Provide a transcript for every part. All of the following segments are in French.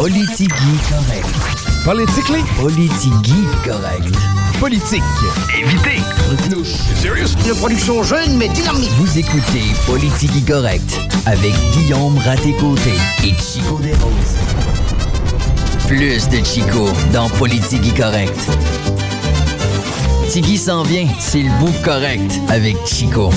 Politigui correct. Politically? Politigui correct. Politique. Évitez. Serious? Une production jeune mais dynamique. Vous écoutez Politigui correct avec Guillaume Raté-Côté et Chico Desroses. Plus de Chico dans Politigui correct. Tigui s'en vient, c'est le bout correct avec Chico.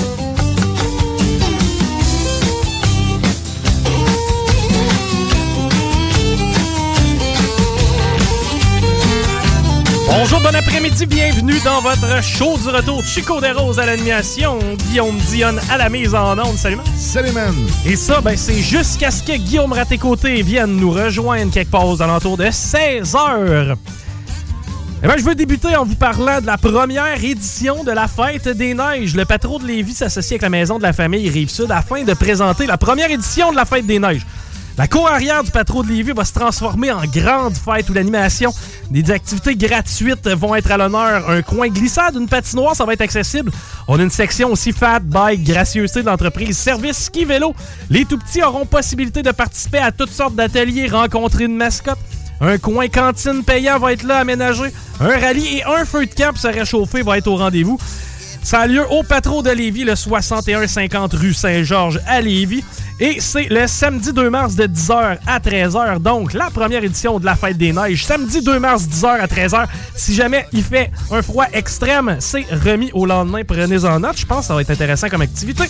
Bonjour, bon après-midi, bienvenue dans votre show du retour. Chico des Roses à l'animation, Guillaume Dionne à la mise en onde. Salut, man. Salut, man. Et ça, ben, c'est jusqu'à ce que Guillaume Raté-Côté vienne nous rejoindre quelque part aux alentours de 16 heures. Eh ben, je veux débuter en vous parlant de la première édition de la Fête des Neiges. Le patron de Lévis s'associe avec la Maison de la Famille Rive-Sud afin de présenter la première édition de la Fête des Neiges. La cour arrière du patron de Lévis va se transformer en grande fête où l'animation, des activités gratuites vont être à l'honneur. Un coin glissade, une patinoire, ça va être accessible. On a une section aussi fat, bike, gracieuseté de l'entreprise, service ski vélo. Les tout petits auront possibilité de participer à toutes sortes d'ateliers, rencontrer une mascotte. Un coin cantine payant va être là aménagé. Un rallye et un feu de camp pour se réchauffer va être au rendez-vous. Ça a lieu au Patro de Lévis, le 6150 rue Saint-Georges à Lévis. Et c'est le samedi 2 mars de 10h à 13h. Donc, la première édition de la Fête des Neiges. Samedi 2 mars, 10h à 13h. Si jamais il fait un froid extrême, c'est remis au lendemain. Prenez-en note. Je pense que ça va être intéressant comme activité.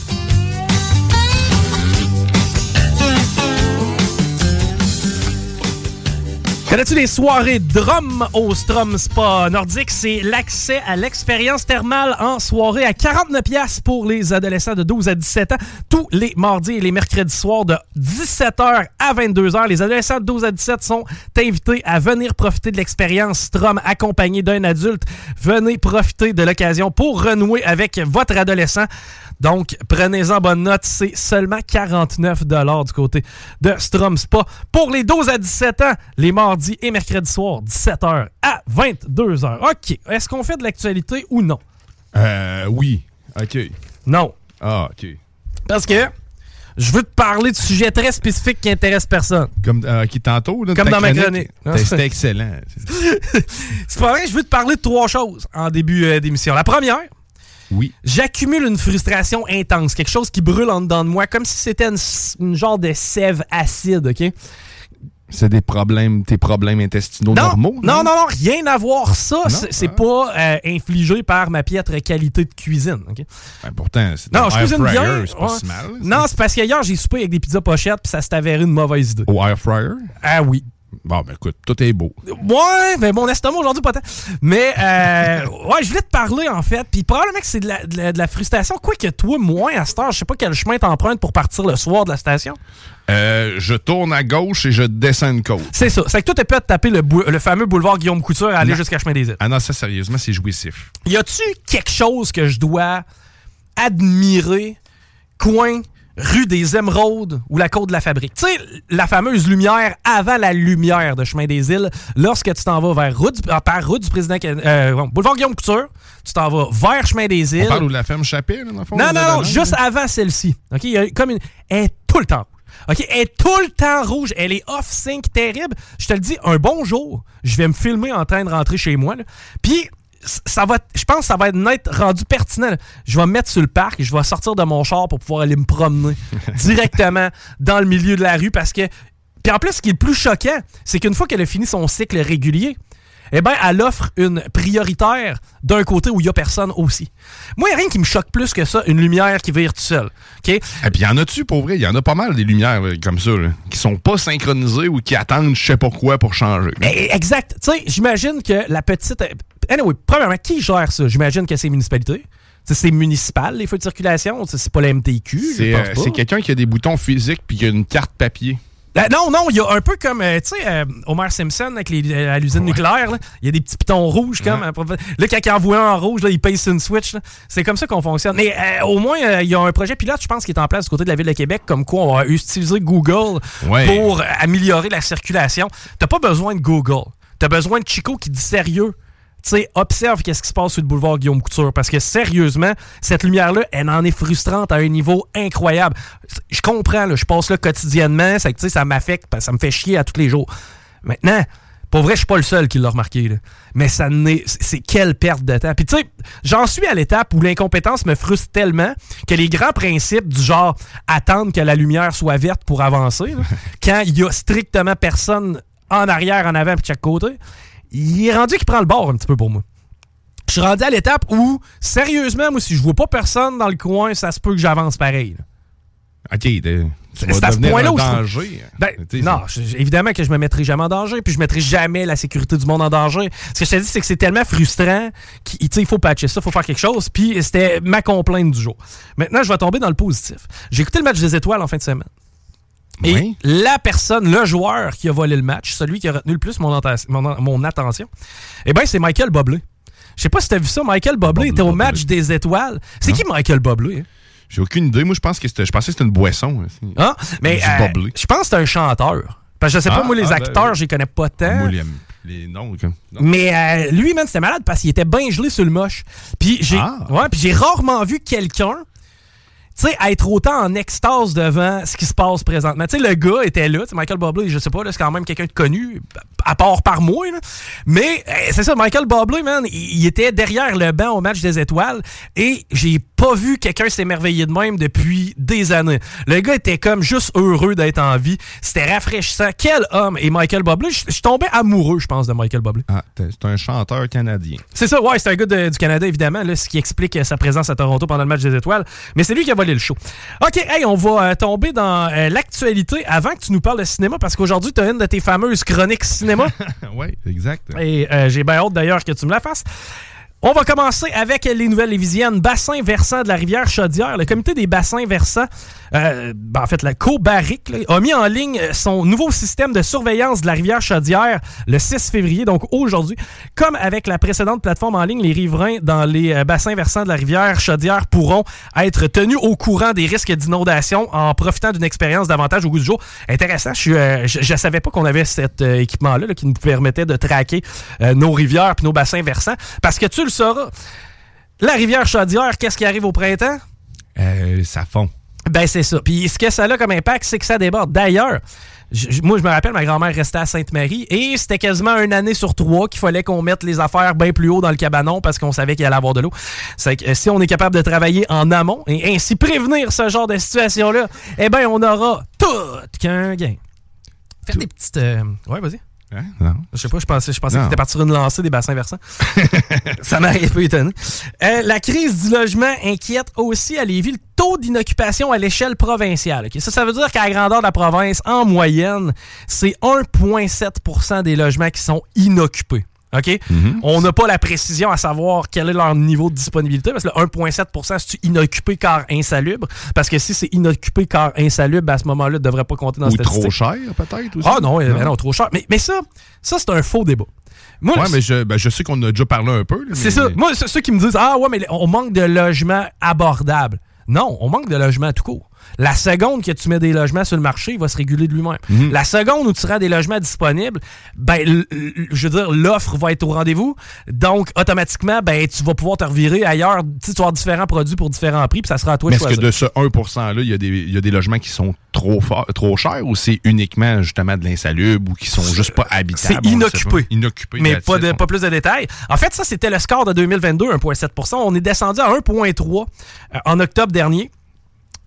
Connais-tu les soirées Drum au Strom Spa Nordique? C'est l'accès à l'expérience thermale en soirée à 49$ pour les adolescents de 12 à 17 ans, tous les mardis et les mercredis soirs de 17h à 22h. Les adolescents de 12 à 17 sont invités à venir profiter de l'expérience Strom accompagné d'un adulte. Venez profiter de l'occasion pour renouer avec votre adolescent. Donc, prenez-en bonne note, c'est seulement 49 du côté de Strom Spa. Pour les 12 à 17 ans, les mardis et mercredis soirs, 17h à 22h. OK, est-ce qu'on fait de l'actualité ou non? Euh, oui. OK. Non. Ah, OK. Parce que je veux te parler de sujets très spécifiques qui intéressent personne. Comme euh, qui tantôt, là, Comme dans ma chronique. C'était excellent. C'est pas vrai, je veux te parler de trois choses en début euh, d'émission. La première, Oui. j'accumule une frustration intense, quelque chose qui brûle en dedans de moi, comme si c'était une, une genre de sève acide, OK? C'est des problèmes, tes problèmes intestinaux Non, normaux. non, non, non, rien à voir ça. C'est Ah. pas euh, infligé par ma piètre qualité de cuisine? Ben, pourtant, c'est Non, un je air cuisine fryer, c'est pas Ouais. si mal. ça. Non, c'est parce qu'hier, j'ai soupé avec des pizzas pochettes, puis ça s'est avéré une mauvaise idée. Au air fryer? Ah oui. Bon, ben écoute, tout est beau. Ouais, mais mon estomac aujourd'hui, pas tant. Mais, euh, ouais, je voulais te parler, en fait. Puis probablement que c'est de la, de, la, de la frustration. Quoique toi, moins à cette heure, je sais pas quel chemin t'empruntes pour partir le soir de la station. Euh, je tourne à gauche et je descends une côte. C'est ça. C'est que toi, t'es de taper le, le fameux boulevard Guillaume Couture et aller jusqu'à Chemin des Îles. Ah non, ça, sérieusement, c'est jouissif. Y a-tu quelque chose que je dois admirer, coin, rue des Émeraudes ou la côte de la fabrique? Tu sais, la fameuse lumière avant la lumière de Chemin des Îles, lorsque tu t'en vas vers route du, ah, par route du président, euh, bon, boulevard Guillaume Couture, tu t'en vas vers Chemin des Îles. On parle où la ferme Chappé, là, dans le fond? Non, non, non, juste là? avant celle-ci. OK? Il y a comme une. Elle est tout le temps rouge. OK? Elle est tout le temps rouge. Elle est off-sync terrible. Je te le dis, un bon jour, je vais me filmer en train de rentrer chez moi. là. Puis, ça va, je pense que ça va être net rendu pertinent. là. Je vais me mettre sur le parc et je vais sortir de mon char pour pouvoir aller me promener directement dans le milieu de la rue parce que. Puis en plus, ce qui est le plus choquant, c'est qu'une fois qu'elle a fini son cycle régulier, eh bien, elle offre une prioritaire d'un côté où il n'y a personne aussi. Moi, il n'y a rien qui me choque plus que ça, une lumière qui vire tout seul. OK? Et puis, y en a-tu, pour vrai? Il y en a pas mal des lumières là, comme ça, là, qui sont pas synchronisées ou qui attendent je sais pas quoi pour changer. Eh, Exact. Tu sais, j'imagine que la petite. Anyway, premièrement, qui gère ça? J'imagine que c'est sais, C'est municipal, les feux de circulation. C'est pas la MTQ. je C'est pense euh, pas. c'est quelqu'un qui a des boutons physiques puis qui a une carte papier. Euh, non, non, il y a un peu comme, euh, tu sais, euh, Homer Simpson avec les, à l'usine nucléaire. Il y a des petits pitons rouges comme. euh, Là, quand il envoie un en rouge, là, il paye sur une switch. C'est comme ça qu'on fonctionne. Mais au moins, il y a un projet pilote, je pense, qui est en place du côté de la ville de Québec, comme quoi on va utiliser Google Ouais. pour améliorer la circulation. T'as pas besoin de Google. T'as besoin de Chico qui dit sérieux. Tu sais, observe qu'est-ce qui se passe sur le boulevard Guillaume Couture. Parce que sérieusement, cette lumière-là, elle en est frustrante à un niveau incroyable. Je comprends, là, je passe là quotidiennement, c'est que, tu sais, ça m'affecte, ça me fait chier à tous les jours. Maintenant, pour vrai, je suis pas le seul qui l'a remarqué. là. Mais ça n'est, c'est c'est quelle perte de temps. Puis tu sais, j'en suis à l'étape où l'incompétence me frustre tellement que les grands principes du genre attendre que la lumière soit verte pour avancer, là, quand il y a strictement personne en arrière, en avant, puis de chaque côté, il est rendu qu'il prend le bord un petit peu pour moi. Je suis rendu à l'étape où, sérieusement, moi, si je vois pas personne dans le coin, ça se peut que j'avance pareil. là. OK, C'est à ce point-là un où danger. Ben, non, je- évidemment que je me mettrai jamais en danger, puis je mettrai jamais la sécurité du monde en danger. Ce que je te dis, c'est que c'est tellement frustrant qu'il faut patcher ça, il faut faire quelque chose, puis c'était ma complainte du jour. Maintenant, je vais tomber dans le positif. J'ai écouté le match des étoiles en fin de semaine. Et Oui. la personne, le joueur qui a volé le match, celui qui a retenu le plus mon, atta- mon- mon attention, eh bien, c'est Michael Bobley. Je sais pas si tu as vu ça, Michael Bobley était au Bobley. match des étoiles. C'est qui Michael Bobley? hein? J'ai aucune idée. Moi, je pense que c'était, je pensais que c'était une boisson. Hein? Mais Du euh, je pense que c'est un chanteur. Parce que je sais pas, Ah, moi, les ah, ben, acteurs, je les connais pas tant. Moi, les, les noms. non. Mais euh, lui, man, c'était malade parce qu'il était bien gelé sur le moche. Puis j'ai Ah. ouais, puis j'ai rarement vu quelqu'un tu sais, être autant en extase devant ce qui se passe présentement. Tu sais, le gars était là, Michael Bublé, je sais pas, là, c'est quand même quelqu'un de connu, à part par moi, là. Mais euh, c'est ça, Michael Bublé, man, il, était derrière le banc au match des étoiles et j'ai pas vu quelqu'un s'émerveiller de même depuis des années. Le gars était comme juste heureux d'être en vie. C'était rafraîchissant. Quel homme! Et Michael Bublé, je suis tombé amoureux, je pense, de Michael Bublé. Ah, c'est un chanteur canadien. C'est ça, ouais, c'est un gars de- du Canada, évidemment, là, ce qui explique sa présence à Toronto pendant le match des étoiles. Mais c'est lui qui a volé le show. OK, hey, on va euh, tomber dans euh, l'actualité avant que tu nous parles de cinéma, parce qu'aujourd'hui, tu as une de tes fameuses chroniques cinéma. oui, exact. Et euh, j'ai bien hâte d'ailleurs que tu me la fasses. On va commencer avec les nouvelles lévisiennes. Bassin versant de la rivière Chaudière. Le comité des bassins versants, euh, ben, en fait, la Co-Barrique, là, a mis en ligne son nouveau système de surveillance de la rivière Chaudière le 6 février, donc aujourd'hui. Comme avec la précédente plateforme en ligne, les riverains dans les euh, bassins versants de la rivière Chaudière pourront être tenus au courant des risques d'inondation en profitant d'une expérience davantage au goût du jour. Intéressant. Je ne je savais pas qu'on avait cet euh, équipement-là là, qui nous permettait de traquer euh, nos rivières puis nos bassins versants. Parce que tu le sauras, la rivière Chaudière, qu'est-ce qui arrive au printemps? Euh, ça fond. Ben, c'est ça. Puis ce que ça a comme impact, c'est que ça déborde. D'ailleurs, moi, je me rappelle, ma grand-mère restait à Sainte-Marie et c'était quasiment une année sur trois qu'il fallait qu'on mette les affaires bien plus haut dans le cabanon parce qu'on savait qu'il allait avoir de l'eau. C'est que euh, si on est capable de travailler en amont et ainsi prévenir ce genre de situation-là, eh bien, on aura tout qu'un gain. Faire des petites... euh, Ouais, vas-y. Hein? Non. Je sais pas, je pensais, je pensais que t'étais parti sur une lancée des bassins versants. ça m'a un peu étonné. Euh, la crise du logement inquiète aussi à Lévis le taux d'inoccupation à l'échelle provinciale. Ça, ça veut dire qu'à la grandeur de la province, en moyenne, c'est 1,7% des logements qui sont inoccupés. OK? On n'a pas la précision à savoir quel est leur niveau de disponibilité parce que le 1,7% c'est inoccupé car insalubre? Parce que si c'est inoccupé car insalubre, à ce moment-là, ne devrait pas compter dans Ou trop cher, peut-être ah non, ben non, trop cher. Mais, mais ça, ça c'est un faux débat. Moi, Ouais, mais je, ben, je sais qu'on a déjà parlé un peu. c'est mais- ça. Moi, c'est ceux qui me disent Ah ouais, mais on manque de logements abordables. Non, on manque de logements tout court. La seconde que tu mets des logements sur le marché, il va se réguler de lui-même. Mhm. La seconde où tu rends des logements disponibles, ben, je veux dire, l'offre va être au rendez-vous. Donc, automatiquement, ben, tu vas pouvoir te revirer ailleurs. Tu vas avoir différents produits pour différents prix, puis ça sera à toi Mais de est-ce que choisir. de ce 1%-là, il y, a des- il y a des logements qui sont trop trop chers ou c'est uniquement justement de l'insalubre ou qui sont juste pas habitables? C'est inoccupé. Inoccupé. Mais pas, de, pas plus de détails. En fait, ça, c'était le score de 2022, 1,7% On est descendu à 1,3 euh, en octobre dernier.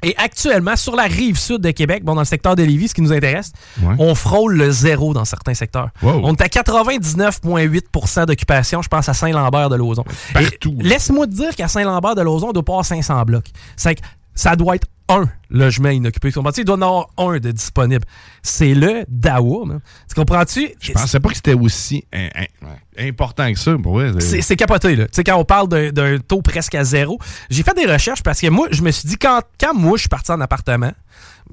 Et actuellement, sur la rive sud de Québec, bon, dans le secteur de Lévis, ce qui nous intéresse, Ouais. on frôle le zéro dans certains secteurs. Wow. On est à 99,8% d'occupation, je pense, à Saint-Lambert de Lauzon. Partout. Laisse-moi te dire qu'à Saint-Lambert de Lauzon, on doit pas avoir 500 blocs. C'est ça doit être un logement inoccupé. Tu comprends? Il doit y en avoir un de disponible. C'est le DAWA. man. Tu comprends-tu? Je pensais pas que c'était aussi hein, hein, important que ça. C'est capoté, là. Tu sais, quand on parle d'un- d'un taux presque à zéro, j'ai fait des recherches parce que moi, je me suis dit, quand, quand moi, je suis parti en appartement,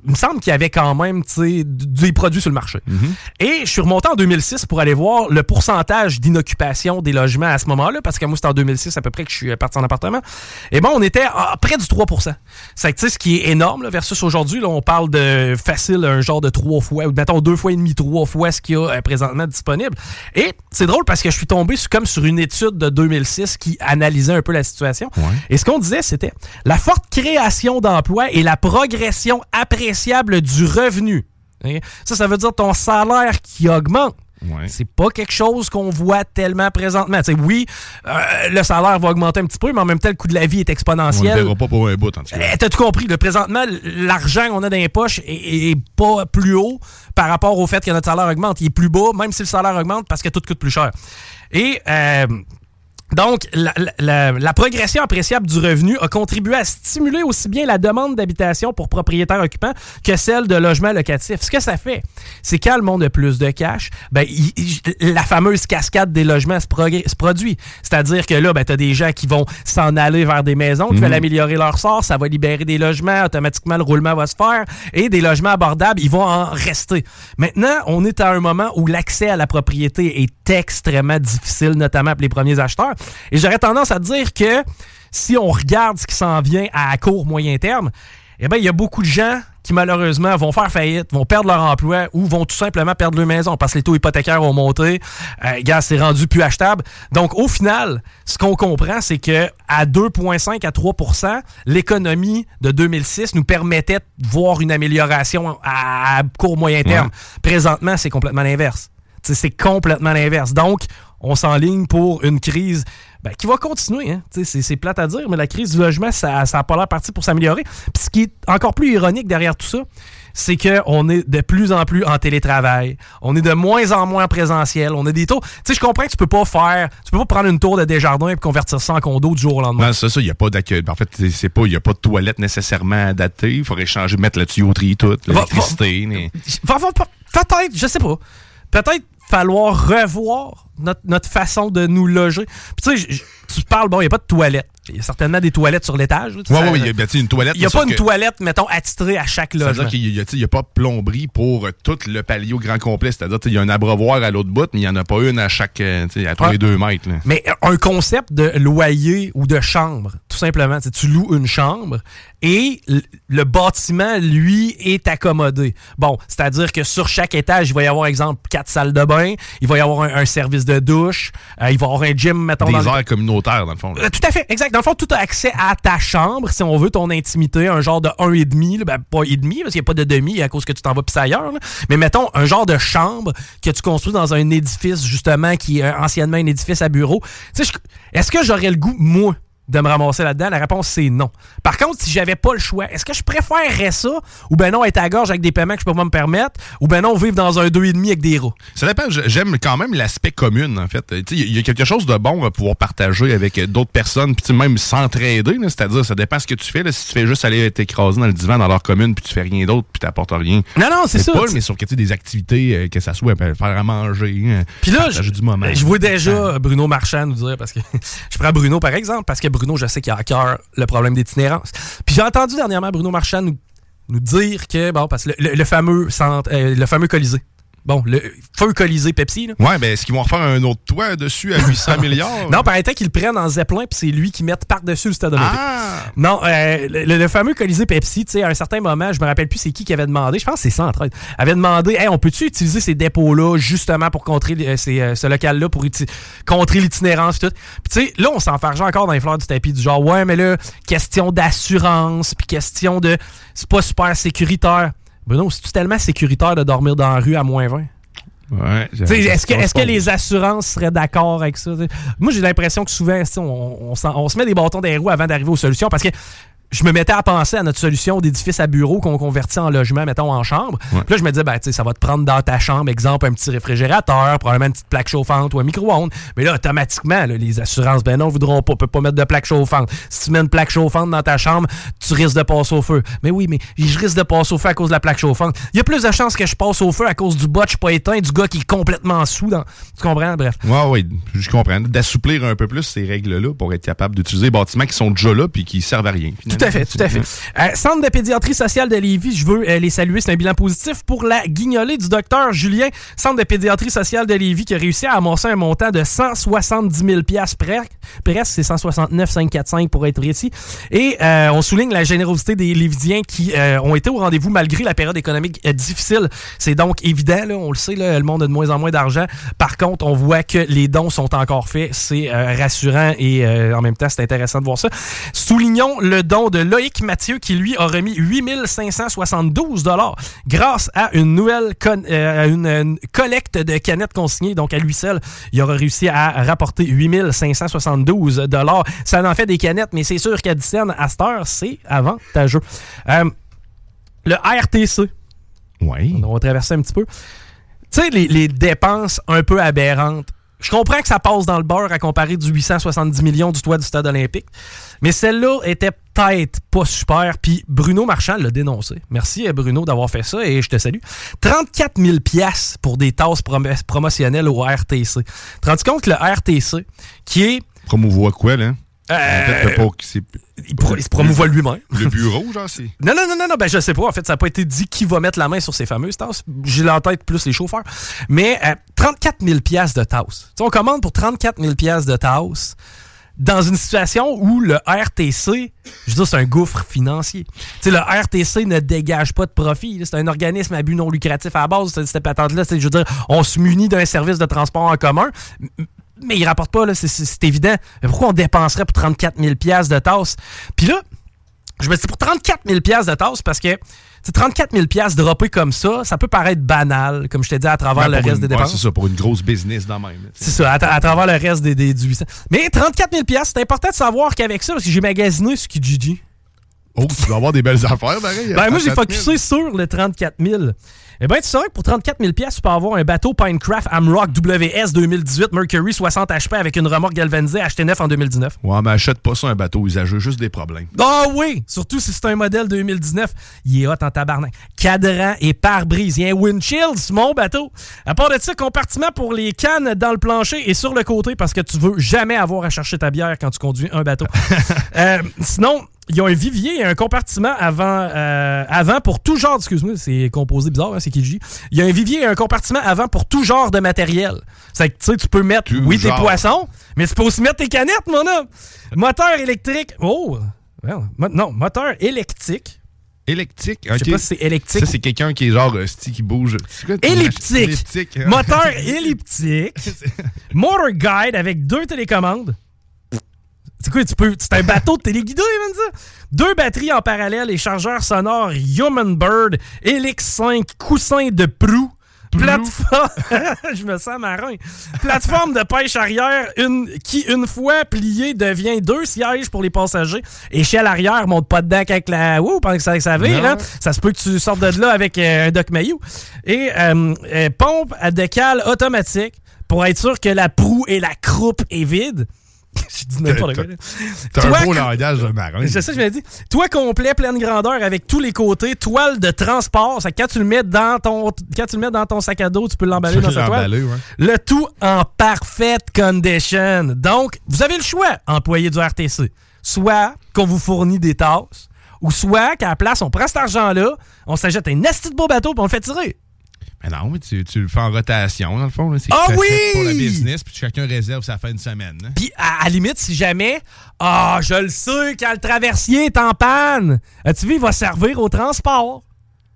il me semble qu'il y avait quand même, des produits sur le marché. Et je suis remonté en 2006 pour aller voir le pourcentage d'inoccupation des logements à ce moment-là, parce que moi, c'était en 2006 à peu près que je suis parti en appartement. Et bon, on était à près du 3% C'est ce qui est énorme, là, versus aujourd'hui, là, on parle de facile un genre de trois fois, ou mettons deux fois et demi, trois fois ce qu'il y a euh, présentement disponible. Et c'est drôle parce que je suis tombé sur- comme sur une étude de 2006 qui analysait un peu la situation. Et ce qu'on disait, c'était la forte création d'emplois et la progression appréciable du revenu. Ça, ça veut dire ton salaire qui augmente. Ouais. C'est pas quelque chose qu'on voit tellement présentement. Oui, euh, le salaire va augmenter un petit peu, mais en même temps, le coût de la vie est On le exponentiel. verra pas pour un bout, en tout cas. Eh, T'as tout compris? là. présentement, l'argent qu'on a dans les poches est, est pas plus haut par rapport au fait que notre salaire augmente. Il est plus bas, même si le salaire augmente, parce que tout coûte plus cher. Et euh, donc, la, la- la- la progression appréciable du revenu a contribué à stimuler aussi bien la demande d'habitation pour propriétaires occupants que celle de logements locatifs. Ce que ça fait, c'est quand le monde a plus de cash, ben, il- il- la fameuse cascade des logements se, produit. C'est-à-dire que là, ben, tu as des gens qui vont s'en aller vers des maisons, qui veulent améliorer leur sort, ça va libérer des logements, automatiquement le roulement va se faire, et des logements abordables, ils vont en rester. Maintenant, on est à un moment où l'accès à la propriété est extrêmement difficile, notamment pour les premiers acheteurs. Et j'aurais tendance à dire que si on regarde ce qui s'en vient à court, moyen terme, eh bien, il y a beaucoup de gens qui, malheureusement, vont faire faillite, vont perdre leur emploi ou vont tout simplement perdre leur maison parce que les taux hypothécaires ont monté. Euh, gars, c'est rendu plus achetable. Donc, au final, ce qu'on comprend, c'est que à 2,5 à 3% l'économie de 2006 nous permettait de voir une amélioration à, à court, moyen terme. Présentement, c'est complètement l'inverse. C'est complètement l'inverse. Donc, on s'enligne pour une crise ben, qui va continuer. Hein. C'est c'est plate à dire, mais la crise du logement, ça n'a pas l'air parti pour s'améliorer. Puis ce qui est encore plus ironique derrière tout ça, c'est qu'on est de plus en plus en télétravail. On est de moins en moins en présentiel. On a des taux. Tu sais, je comprends que tu peux pas faire. Tu peux pas prendre une tour de Desjardins et convertir ça en condo du jour au lendemain. Non, c'est ça, il n'y a pas d'accueil. En fait, c'est- pas, il n'y a pas de toilette nécessairement adaptée. Il faudrait changer, mettre la tuyauterie toute, l'électricité. mais- Va- va- va- Peut-être, je sais pas. Peut-être falloir revoir notre, notre façon de nous loger. Puis tu sais, tu parles, bon, il n'y a pas de toilette. Il y a certainement des toilettes sur l'étage. ça- ouais, il y a ben, une toilette. Il n'y a pas une que- toilette, mettons, attitrée à chaque logement. C'est-à-dire qu'il n'y a, a pas de plomberie pour euh, tout le palier au grand complet. C'est-à-dire qu'il y a un abreuvoir à l'autre bout, mais il n'y en a pas une à chaque, euh, à tous les deux mètres. là. Mais un concept de loyer ou de chambre, tout simplement. Tu loues une chambre et le bâtiment, lui, est accommodé. Bon, c'est-à-dire que sur chaque étage, il va y avoir, exemple, quatre salles de bain, il va y avoir un, un service de douche, euh, il va y avoir un gym, mettons, Des dans le- aires communautaires, dans le fond. là. Euh, tout à fait, exact. Dans le fond, tout a accès à ta chambre, si on veut, ton intimité, un genre de 1,5, là, ben, pas et demi, parce qu'il n'y a pas de demi à cause que tu t'en vas pisser ailleurs. Mais mettons, un genre de chambre que tu construis dans un édifice, justement, qui est euh, anciennement un édifice à bureau. Est-ce que j'aurais le goût, moi, de me ramasser là-dedans? La réponse, c'est non. Par contre, si j'avais pas le choix, est-ce que je préférerais ça, ou ben non, être à gorge avec des paiements que je peux pas me permettre, ou ben non, vivre dans un 2,5 avec des rats? Ça dépend. J'aime quand même l'aspect commun, en fait. Il y a quelque chose de bon à pouvoir partager avec d'autres personnes, puis même s'entraider. C'est-à-dire, ça dépend ce que tu fais. là. Si tu fais juste aller t'écraser dans le divan dans leur commune, puis tu fais rien d'autre, puis t'apportes rien. Non, non, c'est ça. pas, mais sur que, tu des activités, euh, que ça soit ben, faire à manger, euh, Puis là, partager je, du moment. je vois déjà Bruno Marchand nous dire, parce que je prends Bruno par exemple, parce que Bruno, je sais qu'il a à cœur le problème d'itinérance. Puis j'ai entendu dernièrement Bruno Marchand nous, dire que, bon, parce que le fameux centre, euh, le fameux Colisée, Bon, le feu colisée Pepsi. Là. Ouais, mais est-ce qu'ils vont refaire un autre toit dessus à 800 milliards? Non, par exemple qu'ils le prennent en zeppelin, puis c'est lui qui met par-dessus le stade olympique. Ah! Non, euh, le, le fameux Colisée Pepsi, tu sais, à un certain moment, je me rappelle plus c'est qui qui avait demandé, je pense que c'est Centraide, avait demandé, hey, on peut-tu utiliser ces dépôts-là justement pour contrer euh, ces, euh, ce local-là, pour contrer l'itinérance et tout. Puis tu sais, là, on s'enfarge encore dans les fleurs du tapis, du genre, ouais, mais là, question d'assurance, puis question de, c'est pas super sécuritaire. Bruno, c'est-tu tellement sécuritaire de dormir dans la rue à moins 20? Ouais. Est-ce que, est que les assurances seraient d'accord avec ça? t'sais? Moi, j'ai l'impression que souvent, on, on on se met des bâtons dans les roues avant d'arriver aux solutions parce que je me mettais à penser à notre solution d'édifice à bureau qu'on convertit en logement, mettons, en chambre. Puis là, je me disais, ben, tu sais, ça va te prendre dans ta chambre, exemple, un petit réfrigérateur, probablement une petite plaque chauffante ou un micro-ondes. Mais là, automatiquement, là, les assurances, ben non, voudront pas, peut pas mettre de plaque chauffante. Si tu mets une plaque chauffante dans ta chambre, tu risques de passer au feu. Mais oui, mais je risque de passer au feu à cause de la plaque chauffante. Il y a plus de chances que je passe au feu à cause du botch pas éteint, du gars qui est complètement sous. Dans... Tu comprends? Bref. Ouais, ouais, je comprends. D'assouplir un peu plus ces règles-là pour être capable d'utiliser des bâtiments qui sont déjà là puis qui servent à rien. À fait, tout à fait. Euh, Centre de pédiatrie sociale de Lévis, je veux euh, les saluer. C'est un bilan positif pour la guignolée du docteur Julien. Centre de pédiatrie sociale de Lévis qui a réussi à amasser un montant de 170 000 presque. Presque, c'est 169 545 pour être précis. Et euh, on souligne la générosité des Lévisiens qui ont été au rendez-vous malgré la période économique difficile. C'est donc évident, là, on le sait, là, le monde a de moins en moins d'argent. Par contre, on voit que les dons sont encore faits. C'est rassurant et en même temps, c'est intéressant de voir ça. Soulignons le don de Loïc Mathieu qui, lui, a remis 8572 dollars grâce à une nouvelle con- euh, une, une collecte de canettes consignées. Donc, à lui seul, il aura réussi à rapporter 8572 dollars. Ça en fait des canettes, mais c'est sûr qu'à 10 cents à cette heure, c'est avantageux. Euh, le RTC, Oui. on va traverser un petit peu. Tu sais, les, les dépenses un peu aberrantes. Je comprends que ça passe dans le beurre à comparer du 870 millions du toit du stade olympique. Mais celle-là était peut-être pas super. Puis Bruno Marchand l'a dénoncé. Merci euh, Bruno d'avoir fait ça et je te salue. 34 000 piastres pour des tasses prom- promotionnelles au RTC. Tu te rends compte que le RTC, qui est... Promouvoit quoi, là? euh, En fait, t'as pas- c'est il, pro- il se promouvoit lui-même. le bureau, genre, c'est. Non, non, non, non, non, ben je sais pas. En fait, ça n'a pas été dit qui va mettre la main sur ces fameuses tasses. J'ai en tête plus les chauffeurs. Mais euh, 34 000 piastres de tasses. Tu sais, on commande pour 34 000 piastres de tasses dans une situation où le RTC, je veux dire, c'est un gouffre financier. Tu sais, le RTC ne dégage pas de profit. C'est un organisme à but non lucratif à la base, cette, patente-là. Je veux dire, on se munit d'un service de transport en commun, mais il rapporte pas, c'est- évident. Mais pourquoi on dépenserait pour 34 000 piastres de tasses? Puis là, je me dis pour 34 000 piastres de tasse parce que 34 000 piastres droppés comme ça, ça peut paraître banal, comme je t'ai dit, à travers le reste une- des ouais, dépenses. c'est ça, pour une grosse business dans même. C'est ça, à, tra- à travers le reste des, des- du 800. Mais 34 000 piastres, c'est important de savoir qu'avec ça, parce que j'ai magasiné sur Kijiji. Oh, tu dois avoir des belles affaires, pareil. Ben, moi, j'ai 34 000. focusé sur le 34 000. Eh bien, tu sais que pour 34 000 tu peux avoir un bateau Pinecraft Amrock WS 2018 Mercury 60 HP avec une remorque galvanisée acheté neuf en 2019. Ouais, mais achète pas ça un bateau usageux, juste des problèmes. Ah oui! Surtout si c'est un modèle 2019. Il est hot en tabarnak. Cadran et pare-brise. Il y a un windshield sur mon bateau. À part de ça, compartiment pour les cannes dans le plancher et sur le côté parce que tu veux jamais avoir à chercher ta bière quand tu conduis un bateau. Euh, sinon, il y a un vivier et un compartiment avant, euh, avant pour tout genre. Excuse-moi, c'est composé bizarre, hein, c'est Kijiji. Il y a un vivier et un compartiment avant pour tout genre de matériel. C'est que tu sais, tu peux mettre, Tout oui, tes poissons, mais tu peux aussi mettre tes canettes, mon homme. Moteur électrique. Oh! Well, mo- non, moteur électrique. Électrique, Je sais ok. pas si c'est électrique. Ça, c'est quelqu'un qui est genre, euh, sti- qui bouge. Quoi, Elliptique. Elliptique. hein? Moteur elliptique. Motor guide avec deux télécommandes. C'est quoi, tu peux. C'est un bateau de téléguidé, man, ça? Deux batteries en parallèle et chargeurs sonores Human Bird, Helix 5, coussin de proue. Plateforme. Je me sens marin. Plateforme de pêche arrière une, qui, une fois pliée, devient deux sièges pour les passagers. Échelle arrière, monte pas dedans avec la. Ouh, pendant que ça, que ça vire, hein. Ça se peut que tu sortes de là avec euh, un Doc Mayou. Et euh, euh, pompe à décale automatique pour être sûr que la proue et la croupe est vide. J'ai dit n'importe quoi. T'as un beau que- langage de marin. C'est ça, je me dis. Toi complet, pleine grandeur, avec tous les côtés, toile de transport. Que quand tu le mets dans ton, quand tu le mets dans ton sac à dos, tu peux l'emballer dans sa toile. ouais. Le tout en parfaite condition. Donc, vous avez le choix, employé du RTC. Soit qu'on vous fournit des tasses, ou soit qu'à la place, on prend cet argent-là, on s'achète un esti de beau bateau puis on le fait tirer. Mais non, mais tu, tu le fais en rotation, dans le fond. là. C'est Ah oui! pour la business, puis chacun réserve sa fin de semaine. hein. Puis, à, à limite, si jamais, ah, je le sais, quand le traversier est en panne, as-tu vu, il va servir au transport?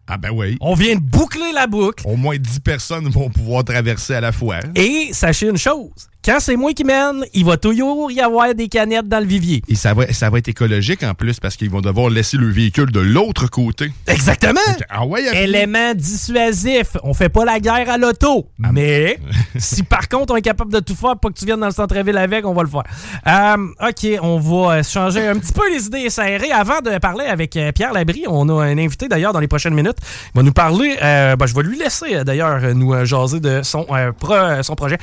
Ah ben oui. On vient de boucler la boucle. Au moins 10 personnes vont pouvoir traverser à la fois. Et sachez une chose, quand c'est moi qui mène, il va toujours y avoir des canettes dans le vivier. Et ça va, ça va être écologique en plus parce qu'ils vont devoir laisser le véhicule de l'autre côté. Exactement. Ah ouais, Élément dissuasif. On fait pas la guerre à l'auto. Ah, mais si par contre on est capable de tout faire pour que tu viennes dans le centre-ville avec, on va le faire. Euh, OK, on va euh, changer un petit peu les idées serrées. Avant de parler avec euh, Pierre Labrie, on a un invité d'ailleurs dans les prochaines minutes. Il va nous parler, euh, ben, je vais lui laisser d'ailleurs nous jaser de son, euh, pro- son projet.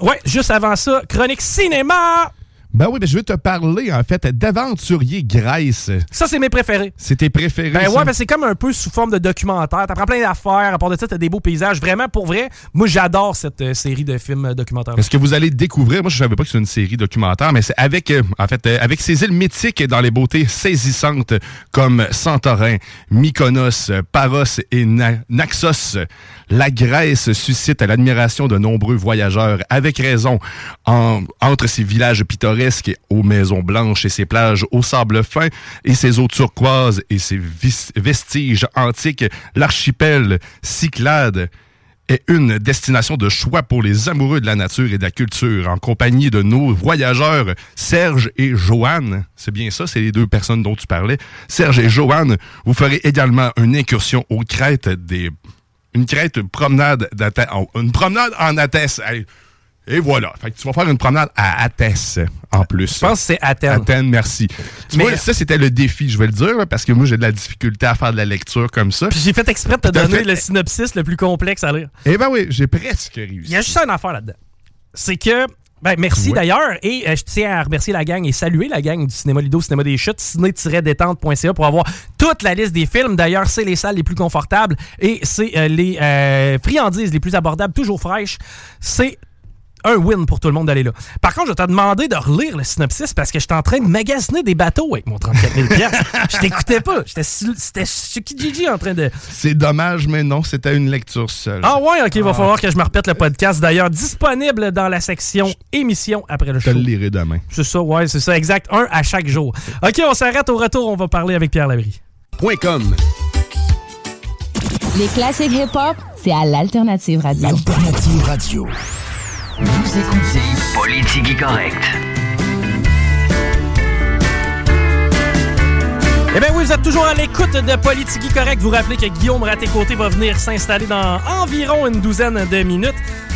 Ouais, juste avant ça, chronique cinéma. Ben oui, ben je vais te parler en fait d'Aventurier Grèce. Ça, c'est mes préférés. C'est tes préférés? Ben ça? ouais, ben c'est comme un peu sous forme de documentaire. T'apprends plein d'affaires. À part de ça, t'as des beaux paysages. Vraiment, pour vrai, moi, j'adore cette euh, série de films euh, documentaires. Ce que vous allez découvrir, moi je savais pas que c'est une série documentaire, mais c'est avec euh, en fait euh, avec ces îles mythiques dans les beautés saisissantes comme Santorin, Mykonos, Paros et Na- Naxos. La Grèce suscite l'admiration de nombreux voyageurs, avec raison, en- entre ces villages pittoresques aux maisons blanches et ses plages au sable fin et ses eaux turquoises et ses vestiges antiques, l'archipel Cyclade est une destination de choix pour les amoureux de la nature et de la culture, en compagnie de nos voyageurs Serge et Joanne. C'est bien ça, c'est les deux personnes dont tu parlais. Serge et Joanne, vous ferez également une incursion aux crêtes des... Une crête, une promenade d'Athènes. Une promenade en Athènes. Et voilà. Fait que tu vas faire une promenade à Athènes, en plus. Je pense que c'est Athènes. Athènes, merci. Tu Mais- vois, ça, c'était le défi, je vais le dire, parce que moi, j'ai de la difficulté à faire de la lecture comme ça. Puis j'ai fait exprès de te donner fait- le synopsis le plus complexe à lire. Eh ben oui, j'ai presque réussi. Il y a juste une affaire là-dedans. C'est que. Ben, merci d'ailleurs. Et euh, je tiens à remercier la gang et saluer la gang du Cinéma Lido, Cinéma des Chutes, ciné-détente.ca pour avoir toute la liste des films. D'ailleurs, c'est les salles les plus confortables et c'est euh, les euh, friandises les plus abordables, toujours fraîches. C'est un win pour tout le monde d'aller là. Par contre, je vais te demander de relire le synopsis parce que j'étais en train de magasiner des bateaux avec mon 34 000 Je t'écoutais pas. C'était Kijiji en train de... C'est dommage, mais non, c'était une lecture seule. Ah ouais, ok, il va falloir que je me répète le podcast. D'ailleurs, disponible dans la section émission après le Je show. te le lirai demain. C'est ça, ouais, c'est ça, exact. Un à chaque jour. Ok, on s'arrête au retour, on va parler avec Pierre Labrie. .com. Les classiques hip-hop, c'est à l'Alternative Radio. Alternative Radio. Vous écoutez Politique Correct. Eh bien oui, vous êtes toujours à l'écoute de Politique Correct. Vous rappelez que Guillaume Raté-Côté va venir s'installer dans environ une douzaine de minutes.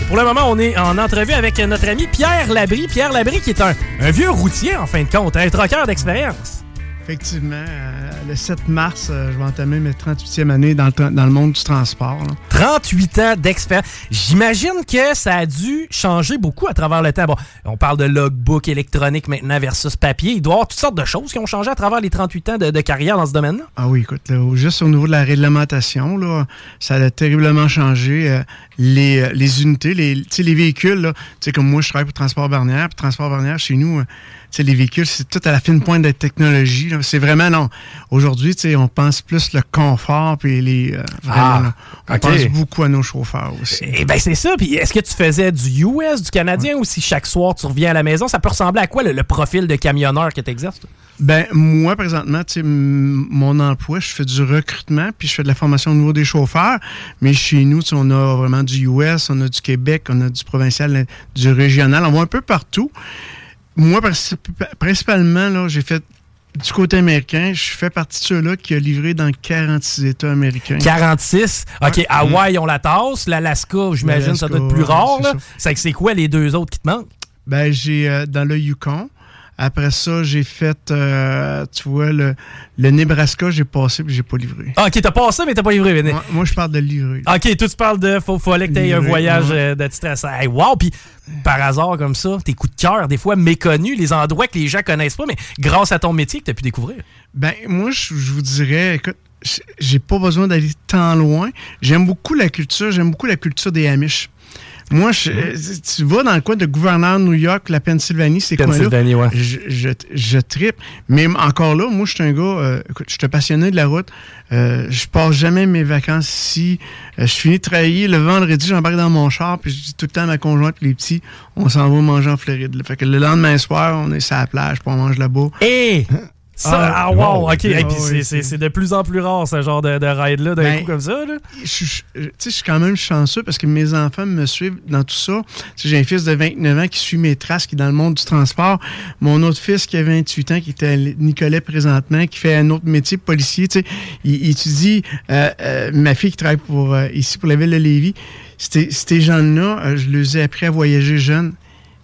Pour le moment, on est en entrevue avec notre ami Pierre Labrie. Pierre Labrie qui est un, un vieux routier en fin de compte, un troqueur d'expérience. Effectivement, euh, le 7 mars, euh, je vais entamer mes 38e année dans le, dans le monde du transport. là. 38 ans d'expérience. J'imagine que ça a dû changer beaucoup à travers le temps. Bon, on parle de logbook électronique maintenant versus papier. Il doit y avoir toutes sortes de choses qui ont changé à travers les 38 ans de, de carrière dans ce domaine-là. Ah oui, écoute, là, juste au niveau de la réglementation, là, ça a terriblement changé. euh, les, les unités, les, les véhicules, là, tu sais, comme moi, je travaille pour Transport Barnière, puis Transport Barnière, chez nous, les véhicules, c'est tout à la fine pointe de la technologie. C'est vraiment, non. Aujourd'hui, on pense plus le confort, puis les... euh, Ah, on pense beaucoup à nos chauffeurs aussi. Eh bien, c'est ça. Puis est-ce que tu faisais du US, du Canadien, ou si chaque soir tu reviens à la maison, ça peut ressembler à quoi le, le profil de camionneur que tu exerces? Ben, moi, présentement, mon emploi, je fais du recrutement, puis je fais de la formation au niveau des chauffeurs. Mais chez nous, on a vraiment du US, on a du Québec, on a du provincial, du régional. On va un peu partout. Moi, princi- principalement, là, j'ai fait du côté américain. Je fais partie de ceux-là qui a livré dans 46 États américains. 46. OK, Hawaï, on la tasse. L'Alaska, j'imagine, ça doit être plus rare. c'est c'est quoi les deux autres qui te manquent? Ben, j'ai euh, dans le Yukon. Après ça, j'ai fait, euh, tu vois, le, le Nebraska, j'ai passé, puis j'ai pas livré. Ah, OK, t'as passé, mais t'as pas livré. René. Moi, moi, je parle de livrer. OK, toi, tu parles de faut, fallait que tu aies un voyage ouais. euh, de stress. Hey, wow! Puis, par hasard, comme ça, tes coups de cœur, des fois méconnus, les endroits que les gens connaissent pas, mais grâce à ton métier que tu as pu découvrir. Ben, moi, je, je vous dirais, écoute, j'ai pas besoin d'aller tant loin. J'aime beaucoup la culture, j'aime beaucoup la culture des Amish. Moi, je, tu vas dans le coin de gouverneur New York, la Pennsylvanie, c'est quoi Pennsylvanie, ouais. Je, je, je trippe. Mais encore là, moi, je suis un gars, euh, écoute, je suis passionné de la route. Euh, je passe jamais mes vacances ici. Euh, je finis de travailler le vendredi, j'embarque dans mon char, puis je dis tout le temps à ma conjointe, les petits, on s'en va manger en Floride. Fait que le lendemain soir, on est sur la plage, puis on mange là-bas. Et ça, Ah, ah, wow, wow, ok. Et ah, puis oui, c'est- de plus en plus rare, ce genre de, de ride-là, d'un Ben, coup comme ça. Là. je, suis quand même chanceux parce que mes enfants me suivent dans tout ça. J'ai un fils de 29 ans qui suit mes traces, qui est dans le monde du transport. Mon autre fils qui a 28 ans, qui était à Nicolet présentement, qui fait un autre métier, policier. Tu sais, il, il étudie. euh, euh, ma fille qui travaille pour, euh, ici pour la ville de Lévis. Ces gens-là, je les ai appris à voyager jeunes.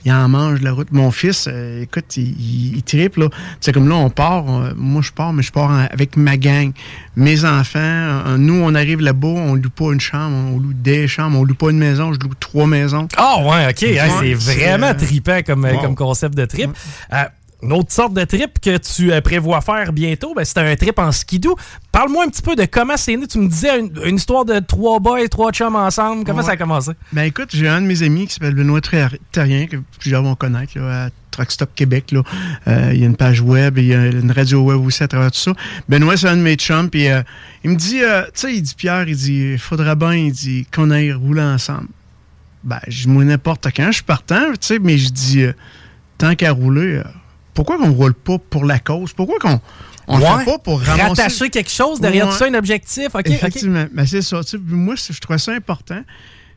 Ils en mangent de la route. Mon fils, euh, écoute, il, il, il tripe, là. C'est comme là, on part. euh, moi, je pars, mais je pars en- avec ma gang. Mes enfants, euh, nous, on arrive là-bas, on loue pas une chambre, on loue des chambres, on loue pas une maison, je loue trois maisons. Ah ouais, ok. Ouais, c'est vraiment euh, trippant comme, wow. comme concept de trip. Euh, une autre sorte de trip que tu euh, prévois faire bientôt, ben, c'est un trip en skidoo. Parle-moi un petit peu de comment c'est né. Tu me disais une, une histoire de trois boys, trois chums ensemble. Comment Ouais. ça a commencé? Ben écoute, j'ai un de mes amis qui s'appelle Benoît Ter- Terrien, que plusieurs vont connaître, là, à Truck Stop Québec. Là. Euh, il y a une page web, il y a une radio web aussi à travers tout ça. Benoît, c'est un de mes chums, puis euh, il me dit, euh, tu sais, il dit, Pierre, il dit, il faudrait bien, il dit, qu'on aille rouler ensemble. Ben, je moi, n'importe quand, je suis partant, tu sais, mais je dis, euh, tant qu'à rouler, euh, pourquoi qu'on roule pas pour la cause? Pourquoi qu'on on Ouais. fait pas pour ramasser... Rattacher quelque chose derrière Ouais. tout ça, un objectif. OK, OK. Effectivement. Ben, c'est ça. Tu sais, moi, je trouvais ça important.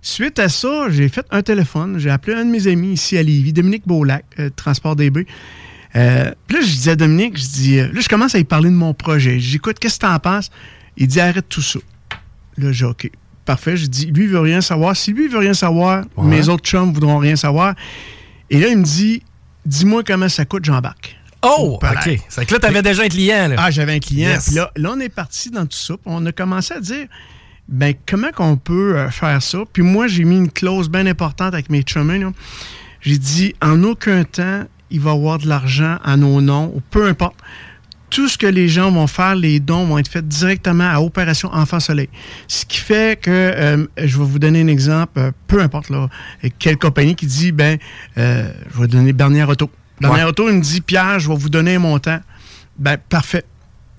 Suite à ça, j'ai fait un téléphone. J'ai appelé un de mes amis ici à Lévis, Dominique Beaulac, euh, Transport DB. Euh, puis là, je disais à Dominique, je dis, euh, là, je commence à lui parler de mon projet. J'écoute, qu'est-ce que t'en penses? Il dit, arrête tout ça. Là, j'ai OK. Parfait. Je dis, lui, il veut rien savoir. Si lui, il veut rien savoir, Ouais. mes autres chums voudront rien savoir. Et là, il me dit, dis-moi comment ça coûte, j'embarque. Oh. OK. C'est que là, t'avais déjà un client. Là. Ah, j'avais un client. Yes. Puis là, là, on est parti dans tout ça. puis on a commencé à dire, ben, comment qu'on peut euh, faire ça? Puis moi, j'ai mis une clause bien importante avec mes chemins. là. J'ai dit, en aucun temps, il va y avoir de l'argent à nos noms, ou peu importe. Tout ce que les gens vont faire, les dons vont être faits directement à Opération Enfant Soleil. Ce qui fait que, euh, je vais vous donner un exemple, euh, peu importe là, quelle compagnie qui dit, ben, euh, je vais donner Bernière Auto. Bernière Ouais. Auto, il me dit, Pierre, je vais vous donner un montant. Ben, parfait.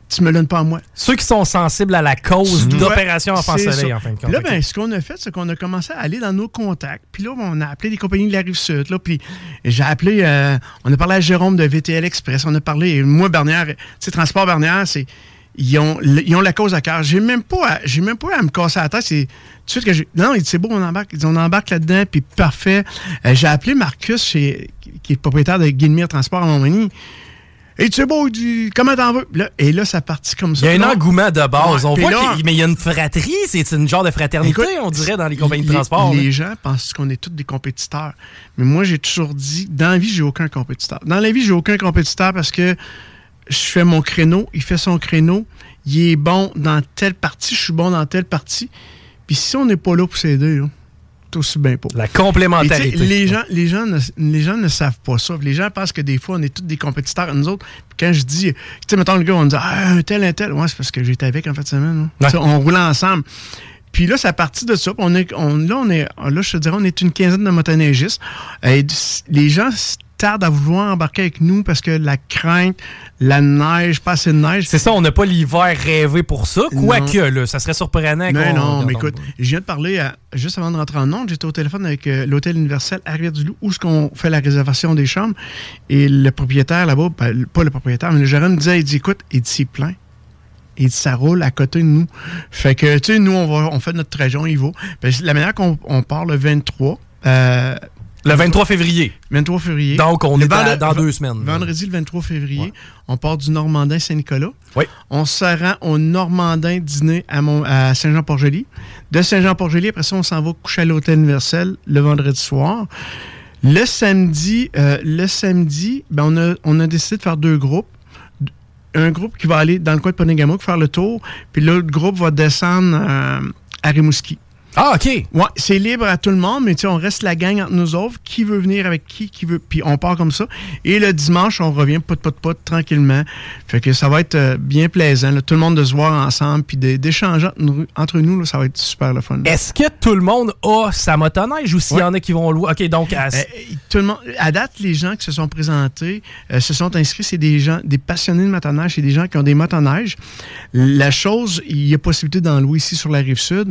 Tu me le donnes pas à moi. Ceux qui sont sensibles à la cause d'Opération Enfant Soleil, en fin de compte. là, ben, ce qu'on a fait, c'est qu'on a commencé à aller dans nos contacts. Puis là, on a appelé des compagnies de la Rive-Sud. Puis j'ai appelé, euh, on a parlé à Jérôme de VTL Express. On a parlé, moi, Bernière, tu sais, Transport Bernière, c'est. Ils ont, ils ont la cause à cœur. J'ai même pas, à- j'ai même pas à me casser la tête. C'est tout de suite que j'ai. Non, c'est beau, on embarque. Ils on embarque là-dedans, puis parfait. Euh, j'ai appelé Marcus, chez, qui est propriétaire de Guillemire Transport à Montmagny. Et tu sais beau, il dit comment t'en veux? Là, et là, ça partit comme Il ça. y a un Là, engouement de base. Ouais, on voit là- mais il y a une fratrie. C'est une genre de fraternité, Écoute, on dirait, dans les compagnies de transport. Les là. gens pensent qu'on est tous des compétiteurs. Mais moi, j'ai toujours dit, dans la vie, j'ai aucun compétiteur. Dans la vie, j'ai aucun compétiteur parce que je fais mon créneau, il fait son créneau, il est bon dans telle partie, je suis bon dans telle partie. Puis si on n'est pas là pour s'aider, là, c'est aussi bien pas. La complémentarité. les, gens, les, gens ne, les gens ne savent pas ça. Les gens pensent que des fois, on est tous des compétiteurs. Nous autres, Puis quand je dis, tu sais, mettons le gars, on dit, ah, un tel, un tel. Ouais, c'est parce que j'étais avec en fait de semaine. Ouais. Sais, On roulait ensemble. Puis là, c'est à partir de ça. On est, on, là, on est, là, je te dirais, on est une quinzaine de motoneigistes. Et les gens tardent à vouloir embarquer avec nous parce que la crainte, la neige, pas assez de neige. C'est ça, on n'a pas l'hiver rêvé pour ça. Quoique, là, ça serait surprenant Mais non, mais écoute, je viens de parler, à- juste avant de rentrer en Onde, j'étais au téléphone avec euh, l'Hôtel Universel à Rivière-du-Loup, où ce qu'on fait la réservation des chambres. Et le propriétaire là-bas, ben, pas le propriétaire, mais le gérant me disait, il dit, écoute, il dit, c'est plein. Il dit, ça roule à côté de nous. Fait que, tu sais, nous, on, va, on fait notre trajet, on y va. Ben, la manière qu'on on part le 23, euh, Le 23 février. 23 février. Donc, on Le est à- dans deux semaines. Vendredi, le 23 février, on part du Normandin Saint-Nicolas. Oui. On se rend au Normandin dîner à, à Saint-Jean-Port-Joli. De Saint-Jean-Port-Joli, après ça, on s'en va coucher à l'Hôtel Universel le vendredi soir. Le samedi, euh, le samedi ben on, a, on a décidé de faire deux groupes. Un groupe qui va aller dans le coin de Ponegamo, faire le tour, puis l'autre groupe va descendre euh, à Rimouski. Ah, OK. Ouais, c'est libre à tout le monde, mais tu sais, on reste la gang entre nous autres. Qui veut venir avec qui, qui veut. Puis on part comme ça. Et le dimanche, on revient pot, pot, pot, tranquillement. Fait que ça va être euh, bien plaisant. là. tout le monde de se voir ensemble, puis d'échanger entre nous, là, ça va être super le fun. Est-ce que tout le monde a sa motoneige ou s'il y en a qui vont louer? OK, donc... à- Euh, tout le monde, à date, les gens qui se sont présentés, euh, se sont inscrits, c'est des gens, des passionnés de motoneige, c'est des gens qui ont des motoneiges. La chose, il y a possibilité d'en louer ici sur la rive sud.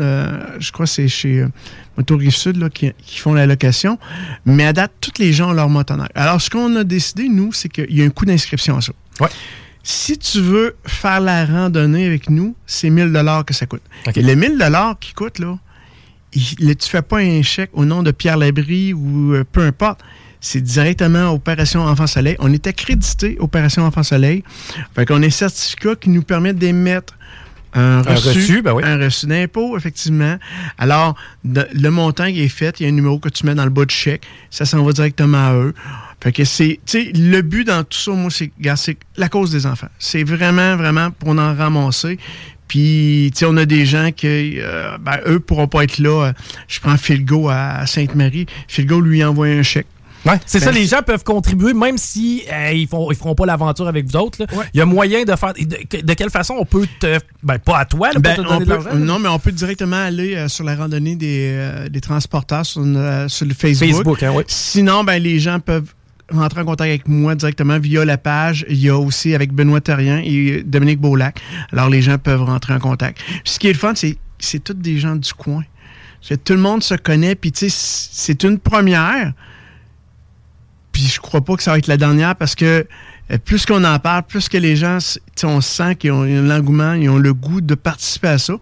Je crois que c'est chez euh, Moto Rive Sud là, qui, qui font la location. Mais à date, tous les gens ont leur motoneige. Alors, ce qu'on a décidé, nous, c'est qu'il y a un coût d'inscription à ça. Si tu veux faire la randonnée avec nous, c'est 1000 dollars que ça coûte. Et le 1000 dollars qui coûte, là, il, là, tu fais pas un chèque au nom de Pierre Labrie ou euh, peu importe. C'est directement Opération Enfant Soleil. On est accrédité Opération Enfant Soleil. Fait qu'on a un certificat qui nous permet d'émettre un Un reçu, ben oui. reçu d'impôt, effectivement. Alors, de- le montant qui est fait, il y a un numéro que tu mets dans le bas du chèque. Ça s'en va directement à eux. Fait que c'est, tu sais, le but dans tout ça, moi, c'est, c'est la cause des enfants. C'est vraiment, vraiment pour en ramasser. Puis, tu sais, on a des gens qui, euh, ben, eux pourront pas être là. Euh, Je prends Philgo à Sainte-Marie. Philgo lui envoie un chèque. Ouais, c'est Ben, ça, les gens peuvent contribuer, même si euh, ils font ils feront pas l'aventure avec vous autres. Il y a moyen de faire. De, de quelle façon on peut te. Ben, pas à toi, là, Ben, pour te on donner de peut- non, mais on peut directement aller euh, sur la randonnée des, euh, des transporteurs sur, euh, sur le Facebook. Facebook, hein. Sinon, ben, les gens peuvent rentrer en contact avec moi directement via la page. Il y a aussi avec Benoît Terrien et Dominique Beaulac. Alors, les gens peuvent rentrer en contact. Puis, ce qui est le fun, c'est c'est tous des gens du coin. Tout le monde se connaît, puis tu sais, c'est une première. Puis je crois pas que ça va être la dernière parce que euh, plus qu'on en parle, plus que les gens, on sent qu'ils ont, l'engouement, ils ont le goût de participer à ça.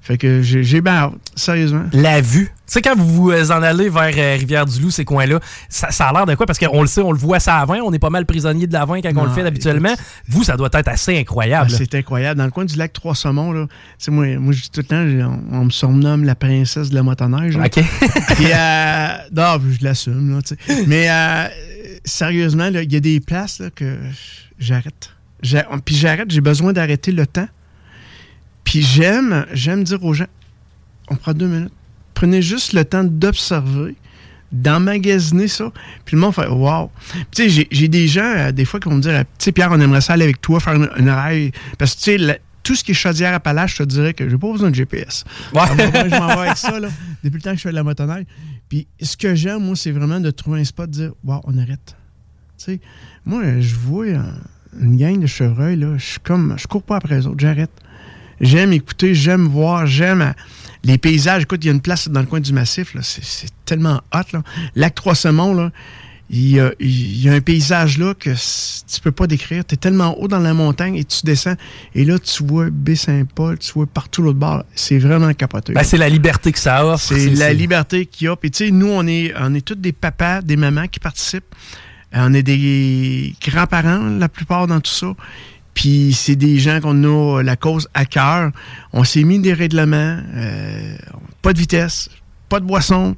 Fait que j'ai bien hâte, sérieusement. La vue. Tu sais, quand vous vous euh, en allez vers euh, Rivière-du-Loup, ces coins-là, ça, ça a l'air de quoi? Parce qu'on le sait, on le voit ça à 20, on est pas mal prisonnier de la 20 quand on le fait habituellement. Vous, ça doit être assez incroyable. Ah, c'est incroyable. Dans le coin du lac Trois-Saumons, là, tu sais, moi, moi je dis tout le temps, on, on me surnomme la princesse de la motoneige. là. OK. Puis, euh, non, je l'assume, là, tu sais. Mais euh, sérieusement, il y a des places là, que j'arrête. J'a- Puis j'arrête, j'ai besoin d'arrêter le temps. Puis j'aime, j'aime dire aux gens, on prend deux minutes. Prenez juste le temps d'observer, d'emmagasiner ça. Puis le monde fait Wow! Tu sais, j'ai- des gens, euh, des fois, qui vont me dire Tu sais, Pierre, on aimerait ça aller avec toi, faire une, une rail. Parce que tu sais, tout ce qui est chaudière à Appalaches, je te dirais que j'ai pas besoin de GPS. Ouais. Moment, je m'en vais avec ça, là, depuis le temps que je fais de la motoneige. Puis ce que j'aime, moi, c'est vraiment de trouver un spot, de dire Wow, on arrête. Tu sais, moi, je vois une gang de chevreuils, là, je suis comme, je cours pas après les autres, j'arrête. J'aime écouter, j'aime voir, j'aime euh, les paysages. Écoute, il y a une place dans le coin du massif, là, c'est, c'est tellement hot. Là. Lac Trois-Semons, là, il y, a, il y a un paysage là que tu peux pas décrire. Tu es tellement haut dans la montagne et tu descends. Et là, tu vois Baie-Saint-Paul, tu vois partout l'autre bord. C'est vraiment capoté. Ben, c'est la liberté que ça offre. C'est la liberté qu'il y a. Puis tu sais, nous, on est, on est tous des papas, des mamans qui participent. Euh, On est des grands-parents, la plupart dans tout ça. Puis c'est des gens qu'on a la cause à cœur. On s'est mis des règlements, euh, pas de vitesse, pas de boisson.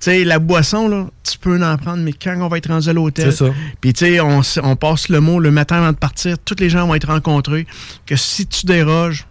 Tu sais, la boisson, là, tu peux en prendre, mais quand on va être rendu à l'hôtel, C'est ça. puis tu sais, on, passe le mot le matin avant de partir, tous les gens vont être rencontrés, que si tu déroges,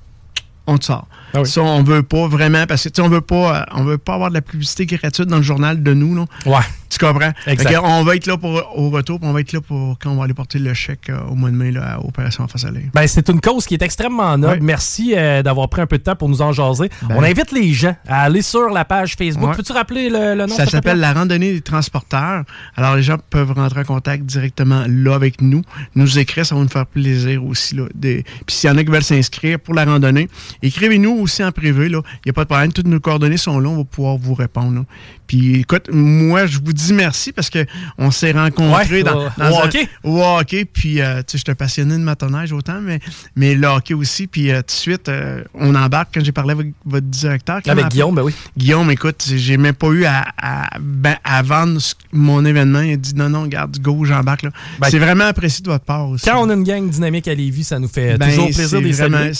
on te sort. Ah oui. Ça, on veut pas vraiment, parce que tu sais, on veut pas, euh, on veut pas avoir de la publicité gratuite dans le journal de nous, là. Ouais. Tu comprends? Exact. On va être là pour, au retour, puis on va être là pour quand on va aller porter le chèque euh, au mois de mai là, à Opération Face à Ben, c'est une cause qui est extrêmement noble. Ouais. Merci euh, d'avoir pris un peu de temps pour nous en jaser. Ben. On invite les gens à aller sur la page Facebook. Ouais. Peux-tu rappeler le, le nom? Ça s'appelle la randonnée des transporteurs. Alors, les gens peuvent rentrer en contact directement là avec nous. Nous écrire, ça va nous faire plaisir aussi. Là, Des- Puis s'il y en a qui veulent s'inscrire pour la randonnée, écrivez-nous aussi en privé. Il n'y a pas de problème. Toutes nos coordonnées sont là. On va pouvoir vous répondre. là. Puis écoute, moi, je vous dis merci parce que on s'est rencontrés Ouais, dans, au- dans au un- hockey? au hockey. Puis, euh, tu sais, j'étais passionné de motoneige autant, mais, mais le hockey aussi. Puis, euh, tout de suite, euh, on embarque quand j'ai parlé avec votre directeur. Avec. Guillaume, ben oui. Guillaume, écoute, j'ai même pas eu à, à, ben, à vendre mon événement. Il a dit non, non, garde, go, j'embarque. là. Ben, c'est vraiment apprécié de votre part aussi. Quand on a une gang dynamique à Lévis, ça nous fait Ben, toujours plaisir de vraiment-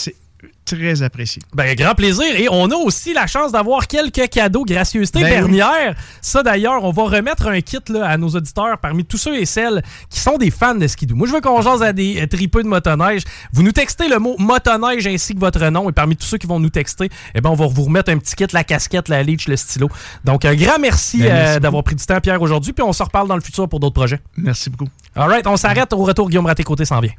très apprécié. Ben, grand plaisir. Et on a aussi la chance d'avoir quelques cadeaux gracieuseté Ben dernière. Ça, d'ailleurs, on va remettre un kit là, à nos auditeurs parmi tous ceux et celles qui sont des fans de skidoo. Moi, je veux qu'on jase à des euh, tripeux de motoneige. Vous nous textez le mot motoneige ainsi que votre nom. Et parmi tous ceux qui vont nous texter, eh ben, on va vous remettre un petit kit, la casquette, la leech, le stylo. Donc, un grand merci, Ben, merci euh, d'avoir pris du temps, Pierre, aujourd'hui. Puis on se reparle dans le futur pour d'autres projets. Merci beaucoup. All right, on s'arrête. Au retour, Guillaume Raté-Côté s'en vient.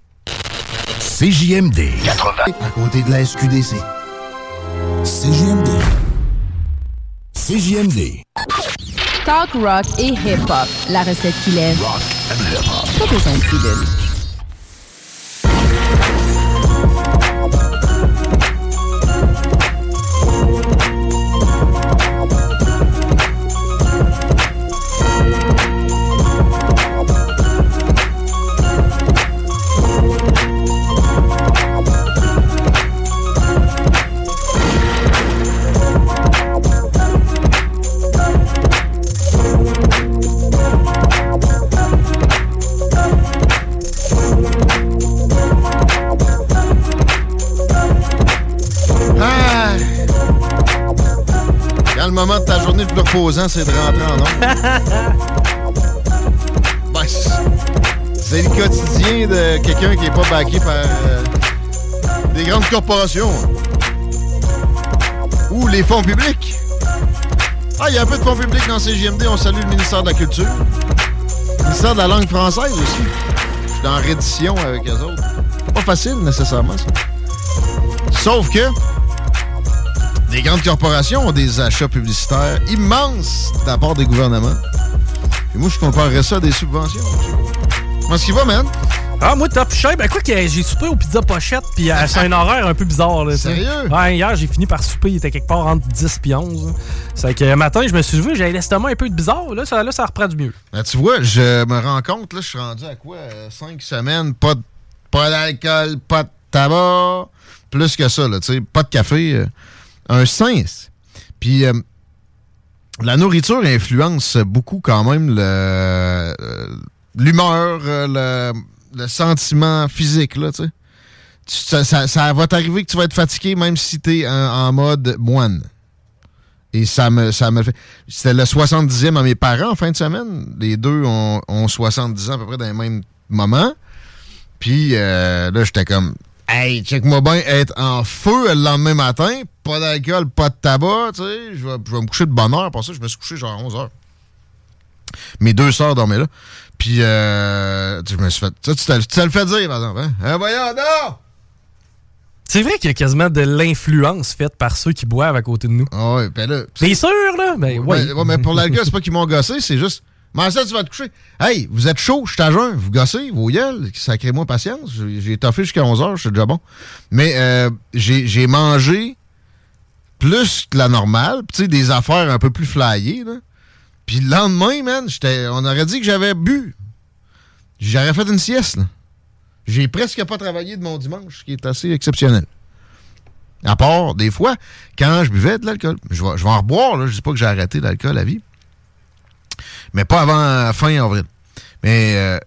CJMD 80. À côté de la SQDC. CJMD. CJMD. Talk rock et hip-hop. La recette qui lève. Pas besoin de pilule. Ah! C'est de rentrer en ondes. Ben, c'est- le quotidien de quelqu'un qui n'est pas backé par euh, des grandes corporations. Ou les fonds publics. Ah, il y a un peu de fonds publics dans CGMD. On salue le ministère de la Culture. Le ministère de la langue française aussi. Je suis en réédition avec eux autres. Pas facile, nécessairement, ça. Sauf que des grandes corporations ont des achats publicitaires immenses de la part des gouvernements. Puis moi, je comparerais ça à des subventions. Comment est-ce qu'il va, man? Ah, moi, top shape. Ben, quoi que j'ai soupé au pizza pochette, puis euh, c'est un horaire un peu bizarre. Là. Sérieux? Ouais, hier, j'ai fini par souper, il était quelque part entre 10 et 11. là. C'est que matin, je me suis levé, j'avais l'estomac un peu bizarre. Là, ça, là, ça reprend du mieux. Ben, tu vois, je me rends compte, là, je suis rendu à quoi? euh, cinq semaines, pas de- pas d'alcool, pas de tabac, plus que ça, là, tu sais, pas de café. euh, un sens. Puis euh, la nourriture influence beaucoup quand même le, euh, l'humeur, euh, le, le sentiment physique, là, tu sais. Ça, va t'arriver que tu vas être fatigué même si tu es en, mode moine. Et ça me, ça me fait. C'était le 70e à mes parents en fin de semaine. Les deux ont, ont 70 ans à peu près dans les mêmes moments. Puis euh, là, j'étais comme, hey, check-moi bien, être en feu le lendemain matin, pas d'alcool, pas de tabac, tu sais, je vais, je vais me coucher de bonne heure. Pour ça, je me suis couché genre à 11 heures. Mes deux sœurs dormaient là. Puis, euh, je me suis fait. Ça, tu te, tu te le fais dire, par exemple. Hein? Hein, voyons, non! C'est vrai qu'il y a quasiment de l'influence faite par ceux qui boivent à côté de nous. Ah ouais, ben là. T'es sûr, là? Ben, ouais. Ouais, ouais, mais pour l'alcool, c'est pas qu'ils m'ont gossé, c'est juste. Mais tu vas te coucher? Hey, vous êtes chaud, je jeun, vous gossez, vos gueules, sacrez-moi patience. J'ai toffé jusqu'à 11h, je suis déjà bon. Mais euh, j'ai mangé plus que la normale, tu sais, des affaires un peu plus flyées. Puis le lendemain, man, on aurait dit que j'avais bu. J'aurais fait une sieste. J'ai presque pas travaillé de mon dimanche, ce qui est assez exceptionnel. À part, des fois, quand je buvais de l'alcool. Je vais, je vais en reboire, là. Je dis pas que j'ai arrêté l'alcool à vie. Mais pas avant fin avril. Mais euh,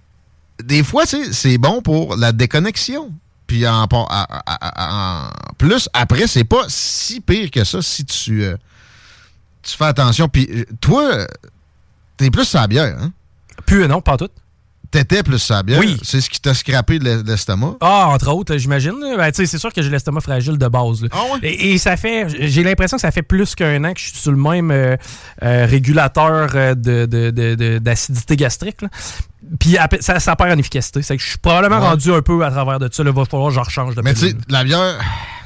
des fois, c'est bon pour la déconnexion. Puis en, à- à- à- plus, après, c'est pas si pire que ça si tu, euh, fais attention. Puis euh, toi, euh, t'es plus sa bière, hein? Plus, non, pas tout. T'étais plus sa bière. Oui. C'est ce qui t'a scrappé de l'es- l'estomac. Ah, entre autres, j'imagine. là. Ben, c'est sûr que j'ai l'estomac fragile de base. là. et, et ça fait, j'ai l'impression que ça fait plus qu'un an que je suis sur le même euh, euh, régulateur euh, de- d'acidité gastrique. là. Puis ça, ça perd en efficacité. C'est que je suis probablement Ouais. rendu un peu à travers de ça. Il va falloir que je rechange de Mais tu sais, la bière,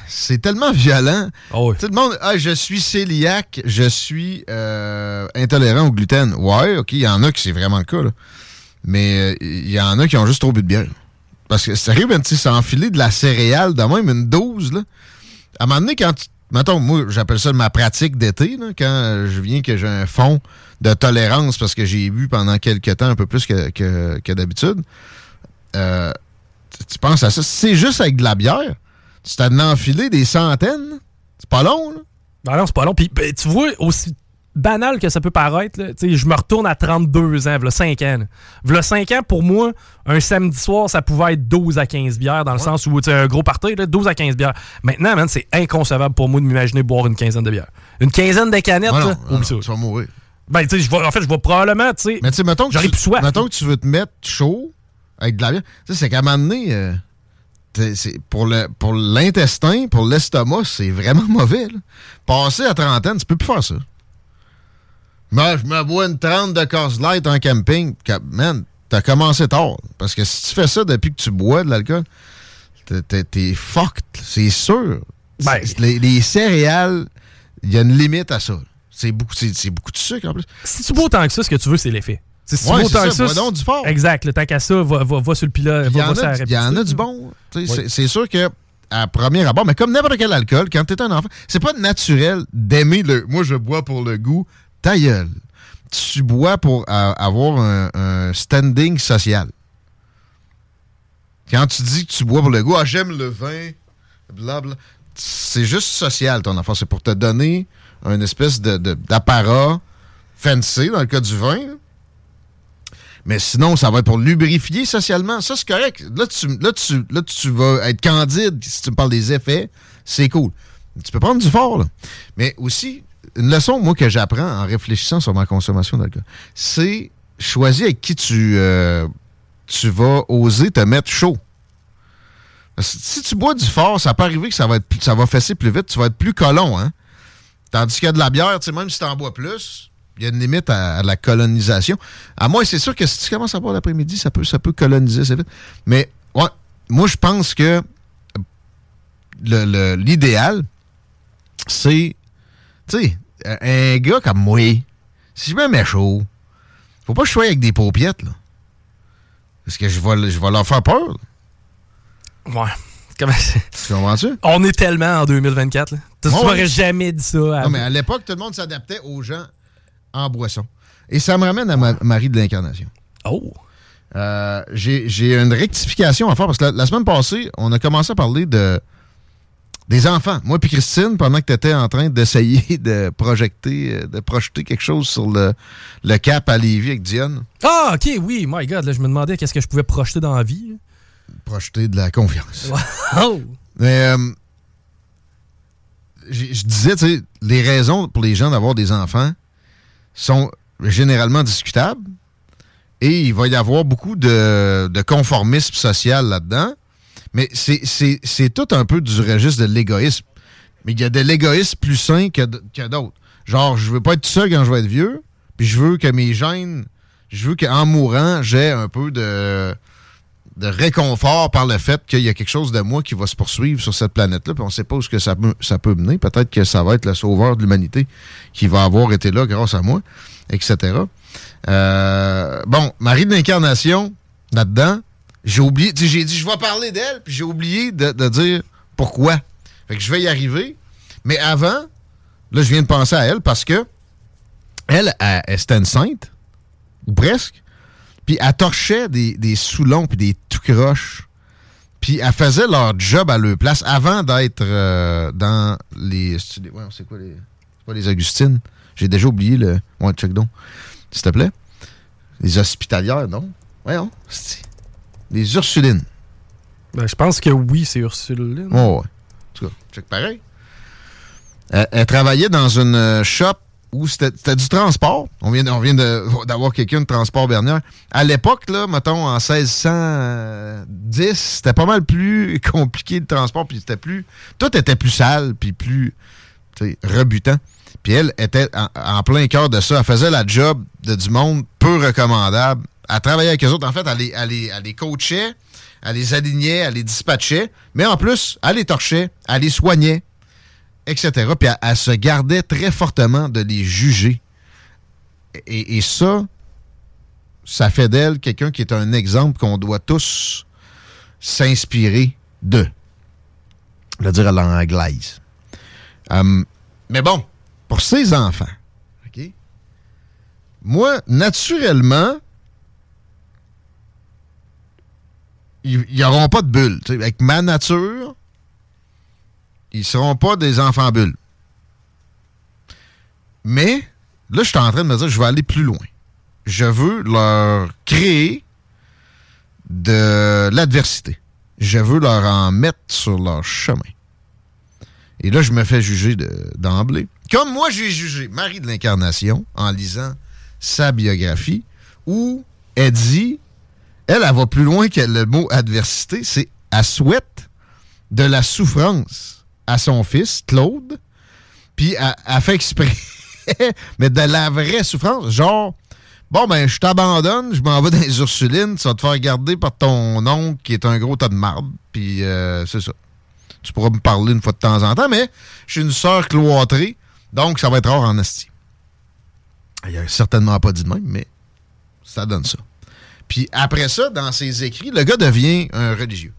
c'est tellement violent. Oh Tu sais, le monde, ah, je suis cœliaque, je suis euh, intolérant au gluten. Ouais, OK, il y en a qui c'est vraiment le cas, là. Mais euh, il y en a qui ont juste trop bu de bière. Parce que sérieux, ben, tu sais, enfiler de la céréale de même, une dose, là. À un moment donné, quand tu. Mettons, moi, j'appelle ça ma pratique d'été, quand euh, je viens que j'ai un fond de tolérance parce que j'ai bu pendant quelques temps un peu plus que, d'habitude. Euh, tu- penses à ça. C'est juste avec de la bière. Tu t'en enfilé des centaines. C'est pas long, là. Ben non, c'est pas long. Puis ben, tu vois aussi banal que ça peut paraître, là, je me retourne à 32 ans, v'là 5 ans. là. V'là 5 ans, pour moi, un samedi soir, ça pouvait être 12 à 15 bières, dans le sens où, tu sais, un gros party, là, 12 à 15 bières. Maintenant, man, c'est inconcevable pour moi de m'imaginer boire une quinzaine de bières. Une quinzaine de canettes, Ouais, non, là, non, tu vas mourir. Ben, tu sais, en fait, je vais probablement, tu sais. Mais mettons que, tu, plus soif. mettons que tu veux te mettre chaud avec de la bière. Tu sais, c'est qu'à un moment donné, euh, c'est- pour le l'intestin, pour l'estomac, c'est vraiment mauvais. là. Passer à trentaine, tu peux plus faire ça. Moi, je me bois une 30 de Coors Light en camping. Man, t'as commencé tard. Parce que si tu fais ça depuis que tu bois de l'alcool, t'es- t'es t'es fucked. C'est sûr. Ben. Les, les céréales, il y a une limite à ça. C'est beaucoup, beaucoup de sucre en plus. Si tu bois autant que ça, ce que tu veux, c'est l'effet. Si tu Ouais, bois autant que ça. donc du fort. Exact. Le tant qu'à ça, va, va, va sur le pilote. Il y, Va, il y en a du bon. C'est- sûr que à premier abord, mais comme n'importe quel alcool, quand tu es un enfant, c'est pas naturel d'aimer le. Moi, je bois pour le goût. Ta gueule. Tu bois pour avoir un, standing social. Quand tu dis que tu bois pour le goût, ah, j'aime le vin, blabla. C'est juste social, ton enfant. C'est pour te donner un espèce de- de- d'apparat fancy, dans le cas du vin. Mais sinon, ça va être pour lubrifier socialement. Ça, c'est correct. Là tu, là, tu, là, tu vas être candide si tu me parles des effets. C'est cool. Tu peux prendre du fort, là. Mais aussi, une leçon, moi, que j'apprends en réfléchissant sur ma consommation d'alcool, c'est choisir avec qui tu, euh, tu vas oser te mettre chaud. Si tu bois du fort, ça peut arriver que ça va, être, ça va fesser plus vite. Tu vas être plus colon, hein? Tandis qu'il y a de la bière, même si tu en bois plus, il y a une limite à, la colonisation. À moi, c'est sûr que si tu commences à boire l'après-midi, ça peut, ça peut coloniser assez vite. Mais ouais, moi, je pense que le- le- l'idéal, c'est, tu sais, un gars comme moi, si je me mets chaud, faut pas que je sois avec des paupiettes, là. Parce que je vais, je vais leur faire peur. là. Ouais. Comment Tu comprends-tu? On est tellement en 2024. Là. Tu m'aurais jamais dit ça. Non, mais à l'époque, tout le monde s'adaptait aux gens en boisson. Et ça me ramène à ma- Marie de l'Incarnation. Oh! Euh, J'ai j'ai une rectification à faire parce que la, la semaine passée, on a commencé à parler de des enfants. Moi puis Christine, pendant que tu étais en train d'essayer de projeter, euh, de projeter quelque chose sur le, le cap à Lévis avec Diane, Ah, ok, oui, my God. Là, je me demandais qu'est-ce que je pouvais projeter dans la vie. projeter de la confiance. Oh! Mais euh, je disais, tu sais, les raisons pour les gens d'avoir des enfants sont généralement discutables et il va y avoir beaucoup de, de conformisme social là-dedans. Mais c'est- tout un peu du registre de l'égoïsme. Mais il y a de l'égoïsme plus sain que, d'autres. Genre, je veux pas être seul quand je vais être vieux, puis je veux que mes gènes, je veux qu'en mourant, j'ai un peu de de réconfort par le fait qu'il y a quelque chose de moi qui va se poursuivre sur cette planète-là, puis on sait pas où que ça, peut- ça peut mener. Peut-être que ça va être le sauveur de l'humanité qui va avoir été là grâce à moi, etc. Euh, bon, Marie de l'Incarnation, là-dedans, j'ai oublié, j'ai dit je vais parler d'elle, puis j'ai oublié de, de dire pourquoi. Fait que je vais y arriver. Mais avant, là, je viens de penser à elle parce que elle, elle, elle, c'était une sainte, ou presque. Puis elle torchait des, des Soulons puis des tout croches. Puis elle faisait leur job à leur place avant d'être euh, dans les... ouais, c'est quoi les... C'est pas les Augustines? J'ai déjà oublié le... Ouais, check donc. S'il te plaît. Les hospitalières, non? Voyons. c'est- Les Ursulines. Ben, je pense que oui, c'est Ursule. Oh, ouais. En tout cas, check pareil. Elle, elle travaillait dans une euh, shop où c'était du transport. On vient, on vient d'avoir quelqu'un de transport Bernière. À l'époque, là, mettons, en 1610, c'était pas mal plus compliqué le transport, puis c'était plus... Tout était plus sale, puis plus rebutant. Puis elle était en, en plein cœur de ça. Elle faisait la job de du monde peu recommandable. Elle travaillait avec eux autres. En fait, elle les, elle les- les coachait, elle les alignait, elle les dispatchait. Mais en plus, elle les torchait, elle les soignait, etc. Puis elle, se gardait très fortement de les juger. Et, ça, ça fait d'elle quelqu'un qui est un exemple qu'on doit tous s'inspirer de. Je vais dire à l'anglaise. Hum, mais bon, pour ses enfants, OK? Moi, naturellement, ils n'auront pas de sais, Avec ma nature, ils seront pas des enfants bulles. Mais là, je suis en train de me dire, je vais aller plus loin. Je veux leur créer de l'adversité. Je veux leur en mettre sur leur chemin. Et là, je me fais juger d'emblée. Comme moi, j'ai jugé Marie de l'Incarnation en lisant sa biographie, où elle dit, elle, elle va plus loin que le mot adversité, c'est elle souhaite de la souffrance à son fils, Claude, puis elle, elle fait exprès, mais de la vraie souffrance, genre, bon, ben, je t'abandonne, je m'en vais dans les Ursulines, ça va te faire garder par ton oncle qui est un gros tas de marde, puis euh, c'est ça. Tu pourras me parler une fois de temps en temps, mais je suis une sœur cloîtrée, donc ça va être rare en esti. Il a certainement pas dit de même, mais ça donne ça. Puis après ça, dans ses écrits, le gars devient un religieux.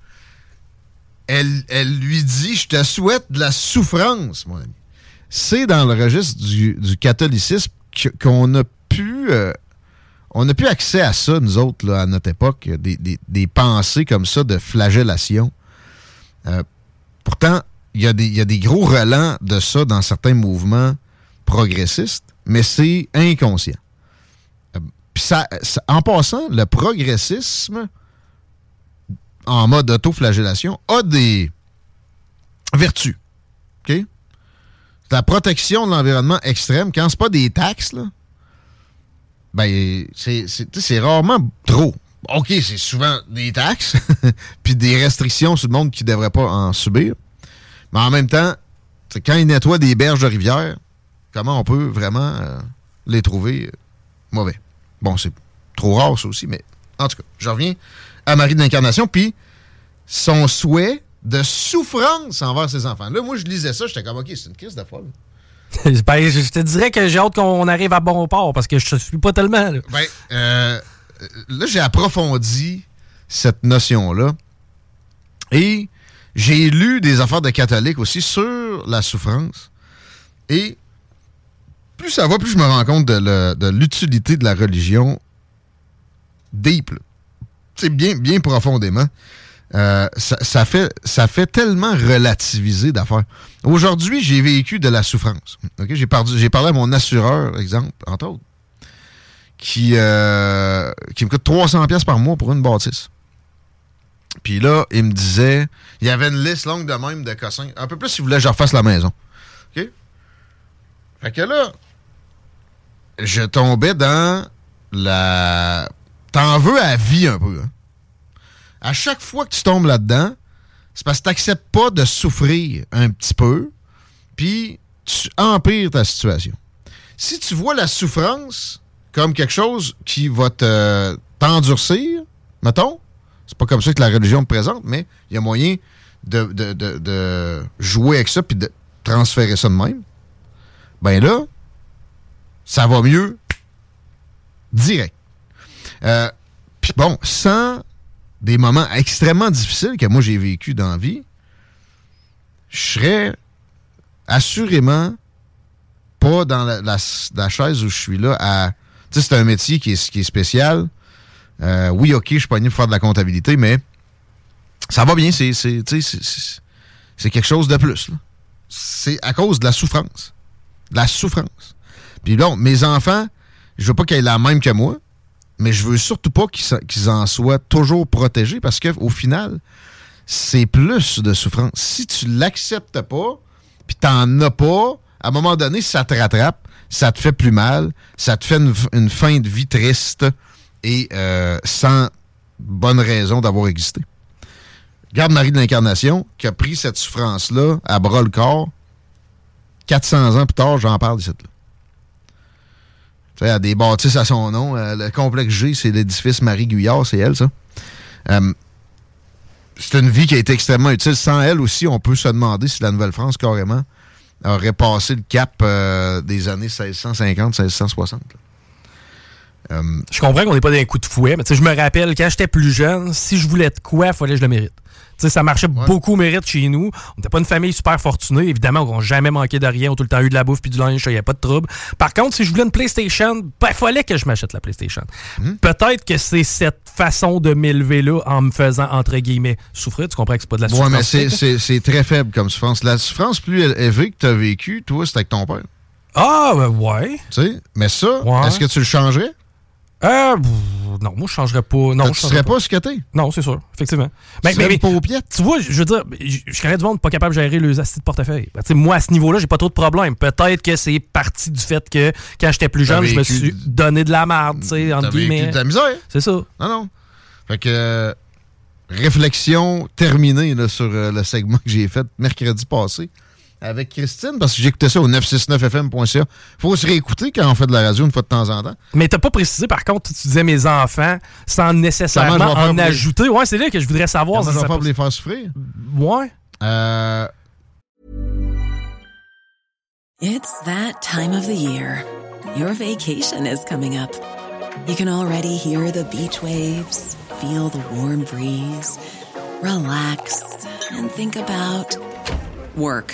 Elle, elle lui dit Je te souhaite de la souffrance, mon ami. C'est dans le registre du, du catholicisme qu'on a pu. euh, on n'a plus accès à ça, nous autres, à notre époque, des, des- pensées comme ça de flagellation. Euh, pourtant, il y, y a des gros relents de ça dans certains mouvements progressistes, mais c'est inconscient. En passant, le progressisme en mode autoflagellation a des vertus. OK? La protection de l'environnement extrême, quand c'est pas des taxes, ben, c'est- rarement trop. OK, c'est souvent des taxes, puis des restrictions sur le monde qui ne devrait pas en subir. Mais en même temps, quand ils nettoient des berges de rivière, comment on peut vraiment euh, les trouver euh, mauvais? Bon, c'est trop rare, ça aussi, mais en tout cas, je reviens à Marie de l'Incarnation, puis son souhait de souffrance envers ses enfants. Là, moi, je lisais ça, j'étais comme, OK, c'est une crise de folle. Ben, je te dirais que j'ai hâte qu'on arrive à bon port parce que je ne suis pas tellement. là. Ben, euh, là, j'ai approfondi cette notion-là. Et j'ai lu des affaires de catholiques aussi sur la souffrance. Et plus ça va, plus je me rends compte de, l'utilité de la religion deep. C'est bien, bien profondément. Euh, ça, fait, ça fait tellement relativiser d'affaires. Aujourd'hui, j'ai vécu de la souffrance. J'ai parlé, à mon assureur, exemple, entre autres, qui, euh, qui me coûte 300 pièces par mois pour une bâtisse. Puis là, il me disait, il y avait une liste longue de même de cossins. Un peu plus s'il voulait que je refasse la maison. OK? Fait que là, je tombais dans la... T'en veux à vie un peu, hein? À chaque fois que tu tombes là-dedans, c'est parce que tu n'acceptes pas de souffrir un petit peu, puis tu empires ta situation. Si tu vois la souffrance comme quelque chose qui va te t'endurcir, mettons, c'est pas comme ça que la religion te présente, mais il y a moyen de, de- de- de jouer avec ça puis de transférer ça de même. Ben là, ça va mieux direct. Euh, Puis bon, sans des moments extrêmement difficiles que moi j'ai vécu dans la vie, je serais assurément pas dans la, chaise où je suis là. Tu sais, c'est un métier qui est, spécial. Euh, oui, OK, je suis pas venu pour faire de la comptabilité, mais ça va bien. C'est, quelque chose de plus. C'est à cause de la souffrance. De la souffrance. Puis bon, mes enfants, je veux pas qu'ils aient la même que moi, mais je veux surtout pas qu'ils, en soient toujours protégés parce qu'au final, c'est plus de souffrance. Si tu l'acceptes pas, puis t'en as pas, à un moment donné, ça te rattrape, ça te fait plus mal, ça te fait une, fin de vie triste et euh, sans bonne raison d'avoir existé. Regarde Marie de l'Incarnation, qui a pris cette souffrance-là à bras le corps. 400 ans plus tard, j'en parle ici. Là. Sais, a des bâtisses à son nom. Euh, le complexe G, c'est l'édifice Marie-Guyard, c'est elle, ça. Euh, c'est une vie qui a été extrêmement utile. Sans elle aussi, on peut se demander si la Nouvelle-France, carrément, aurait passé le cap euh, des années 1650, 1660. là. Euh, Je comprends qu'on n'est pas d'un coup de fouet, mais je me rappelle, quand j'étais plus jeune, si je voulais de quoi, il fallait que je le mérite. Sais, ça marchait beaucoup au mérite chez nous. On n'était pas une famille super fortunée. Évidemment, on n'a jamais manqué de rien. On a tout le temps eu de la bouffe puis du linge. Il n'y a pas de trouble. Par contre, si je voulais une PlayStation, ben, il fallait que je m'achète la PlayStation. Peut-être que c'est cette façon de m'élever-là en me faisant, entre guillemets, souffrir. Tu comprends que c'est pas de la Ouais, souffrance. mais c'est- très faible comme souffrance. La souffrance plus élevée que tu as vécue, toi, c'est avec ton père. Ah, ben ouais. Tu sais, mais ça, Ouais. est-ce que tu le changerais? Euh, non, moi, je changerais pas. Non, Tu je changerais serais pas ce que t'es? Non, c'est sûr, effectivement. Tu serais une paupiette. Tu vois, je veux dire, je connais du monde pas capable de gérer les astuces de portefeuille. Ben, tu sais, moi, à ce niveau-là, j'ai pas trop de problèmes. Peut-être que c'est parti du fait que quand j'étais plus jeune, je me suis donné de la merde, tu sais, entre guillemets. de la misère. C'est ça. Non, non. Fait que euh, réflexion terminée là, sur euh, le segment que j'ai fait mercredi passé avec Christine, parce que j'écoutais ça au 969fm.ca. Faut se réécouter quand on fait de la radio une fois de temps en temps. Mais t'as pas précisé, par contre, tu disais mes enfants sans nécessairement en pour les- ajouter. Ouais, c'est là que je voudrais savoir. Comment si je vais ça faire pour les faire souffrir? Ouais. Euh, It's that time of the year. Your vacation is coming up. You can already hear the beach waves, feel the warm breeze, relax, and think about work.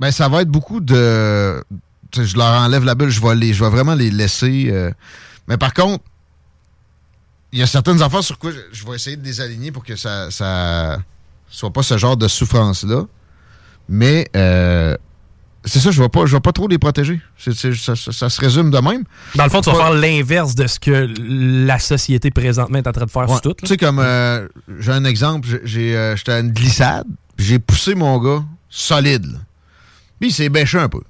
ben, ça va être beaucoup de. Je leur enlève la bulle, je vais, les, je vais vraiment les laisser. euh. Mais par contre, il y a certaines affaires sur quoi je, je vais essayer de les aligner pour que ça, ça soit pas ce genre de souffrance-là. Mais euh, c'est ça, je vais pas, je vais pas trop les protéger. Ça, ça- ça se résume de même. Dans le fond, tu vas faire l'inverse de ce que la société présentement est en train de faire Ouais. sur tout. Tu sais, comme euh, j'ai un exemple, euh, j'étais à une glissade, j'ai poussé mon gars solide. là. Puis il s'est bêché un peu.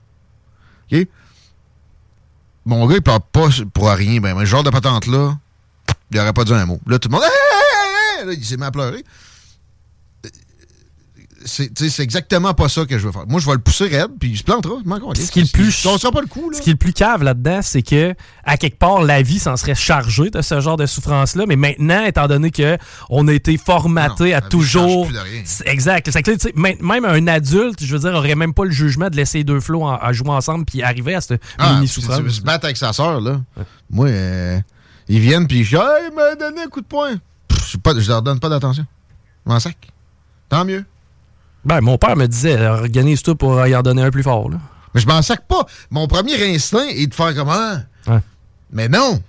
Mon gars, il parle pas pour rien. Ben, mais ce genre de patente-là, il aurait pas dit un mot. Là, tout le monde. Là, il s'est mis à pleurer. C'est exactement pas ça que je veux faire. Moi, je vais le pousser raide, puis il se plantera. Ce qui est le plus. On sera pas le coup, Ce qui est le plus cave là-dedans, c'est que, à quelque part, la vie s'en serait chargée de ce genre de souffrance-là. Mais maintenant, étant donné que on a été formaté à toujours. plus de rien. C'est- Exact. Que, même un adulte, je veux dire, aurait même pas le jugement de laisser les deux flots en- à jouer ensemble puis arriver à cette Ah, mini-souffrance. Tu veux se battre avec sa soeur, là. Moi, euh, ils viennent, puis je dis, hey, m'a donné un coup de poing. Pff, je, pas- je leur donne pas d'attention. M'en sac. Tant mieux. Ben, mon père me disait, organise-toi pour y en donner un plus fort. Là. Mais je m'en sac pas. Mon premier instinct est de faire comment? Ouais. Mais non.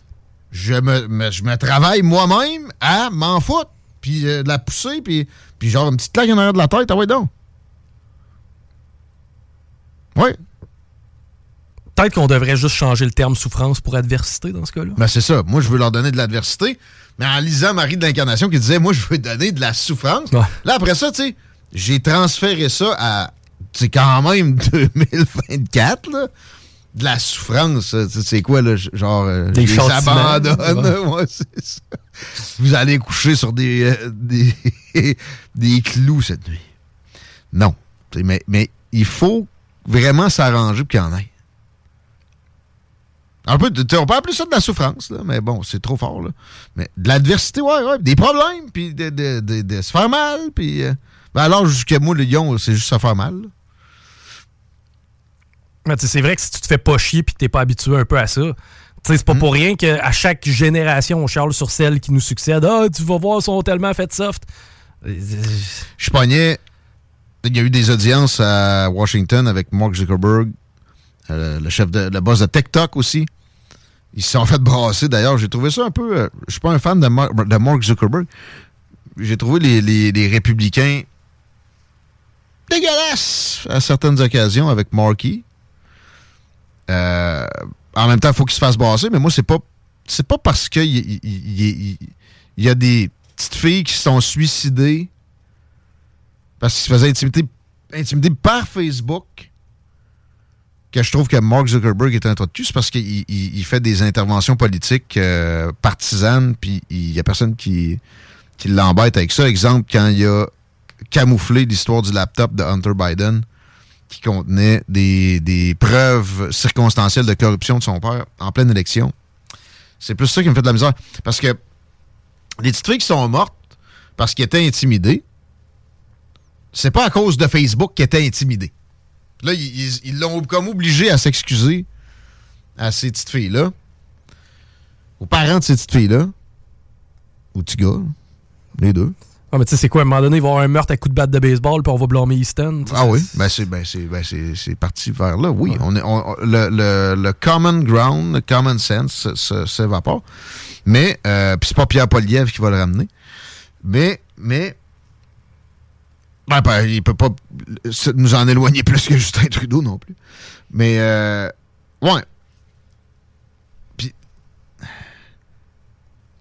Je me, me- je me travaille moi-même à m'en foutre, puis euh, de la pousser, puis, puis genre une petite claque en arrière de la tête. Ah ouais, donc. Ouais. Peut-être qu'on devrait juste changer le terme souffrance pour adversité dans ce cas-là. Ben c'est ça. Moi, je veux leur donner de l'adversité. Mais en lisant Marie de l'Incarnation qui disait, moi, je veux donner de la souffrance. Là, après ça, tu sais, j'ai transféré ça à, c'est quand même 2024, là. De la souffrance, c'est quoi, là? Genre, euh, Des les abandonne. Ouais. Ça. Vous allez coucher sur des, euh, des, des clous cette nuit. Non. Mais, mais il faut vraiment s'arranger pour qu'il y en ait. Un peu, on peut appeler ça de la souffrance, là, mais bon, c'est trop fort. Là. Mais de l'adversité, ouais, ouais, des problèmes, puis de, de- de- de se faire mal, puis... euh, ben alors, jusqu'à moi, le lion, c'est juste se faire mal. là. Mais c'est vrai que si tu te fais pas chier puis que t'es pas habitué un peu à ça, c'est pas Hmm. pour rien qu'à chaque génération, on charle sur celle qui nous succède. Ah, tu vas voir, ils sont tellement fait soft. Je pognais... Il y a eu des audiences à Washington avec Mark Zuckerberg, euh, le chef de... le boss de TikTok aussi. Ils se sont fait brasser, d'ailleurs. J'ai trouvé ça un peu... euh, je suis pas un fan de, Mar- de Mark Zuckerberg. J'ai trouvé les, les- les républicains dégueulasses à certaines occasions avec Markey. Euh, en même temps, il faut qu'il se fasse brasser, mais moi, c'est pas c'est pas parce qu'il y, y a des petites filles qui se sont suicidées parce qu'ils se faisaient intimider, par Facebook que je trouve que Mark Zuckerberg est un trou de. C'est parce qu'il il- il fait des interventions politiques euh, partisanes, puis il y a personne qui, qui l'embête avec ça. Exemple, quand il a camoufler l'histoire du laptop de Hunter Biden qui contenait des, des preuves circonstancielles de corruption de son père en pleine élection. C'est plus ça qui me fait de la misère. Parce que les petites filles qui sont mortes parce qu'elles étaient intimidées, c'est pas à cause de Facebook qu'elles étaient intimidées. Là, ils l'ont comme obligé à s'excuser à ces petites filles-là, aux parents de ces petites filles-là, aux petits gars, les deux. Ah, mais tu sais, c'est quoi? À un moment donné, il va y avoir un meurtre à coup de batte de baseball, puis on va blâmer Easton. Ah oui, ben c'est ben c'est ben parti vers là. Oui, on est on- le, le, le common ground, le common sense se- se- s'évapore. Mais euh, puis c'est pas Pierre Poliev qui va le ramener. Mais mais ben, ben, il peut pas nous en éloigner plus que Justin Trudeau non plus. Mais euh, ouais. Puis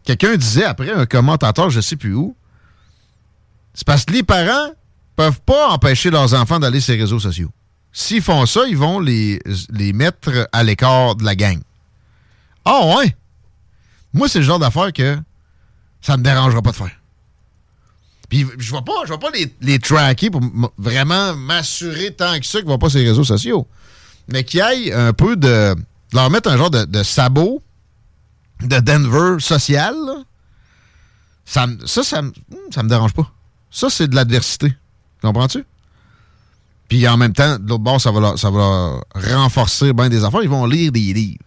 quelqu'un disait après un commentateur, je sais plus où, c'est parce que les parents peuvent pas empêcher leurs enfants d'aller sur les réseaux sociaux. S'ils font ça, ils vont les, les mettre à l'écart de la gang. Ah ouais? Moi, c'est le genre d'affaire que ça me dérangera pas de faire. Puis je vais pas, je vais pas les, les tracker pour vraiment m'assurer tant que ça qu'ils vont pas sur les réseaux sociaux. Mais qu'il y ait un peu de. de leur mettre un genre de, sabot de Denver social, ça, me- ça, ça, me- ça me dérange pas. Ça, c'est de l'adversité. Comprends-tu? Puis en même temps, de l'autre bord, ça va, leur, ça va renforcer bien des affaires. Ils vont lire des livres.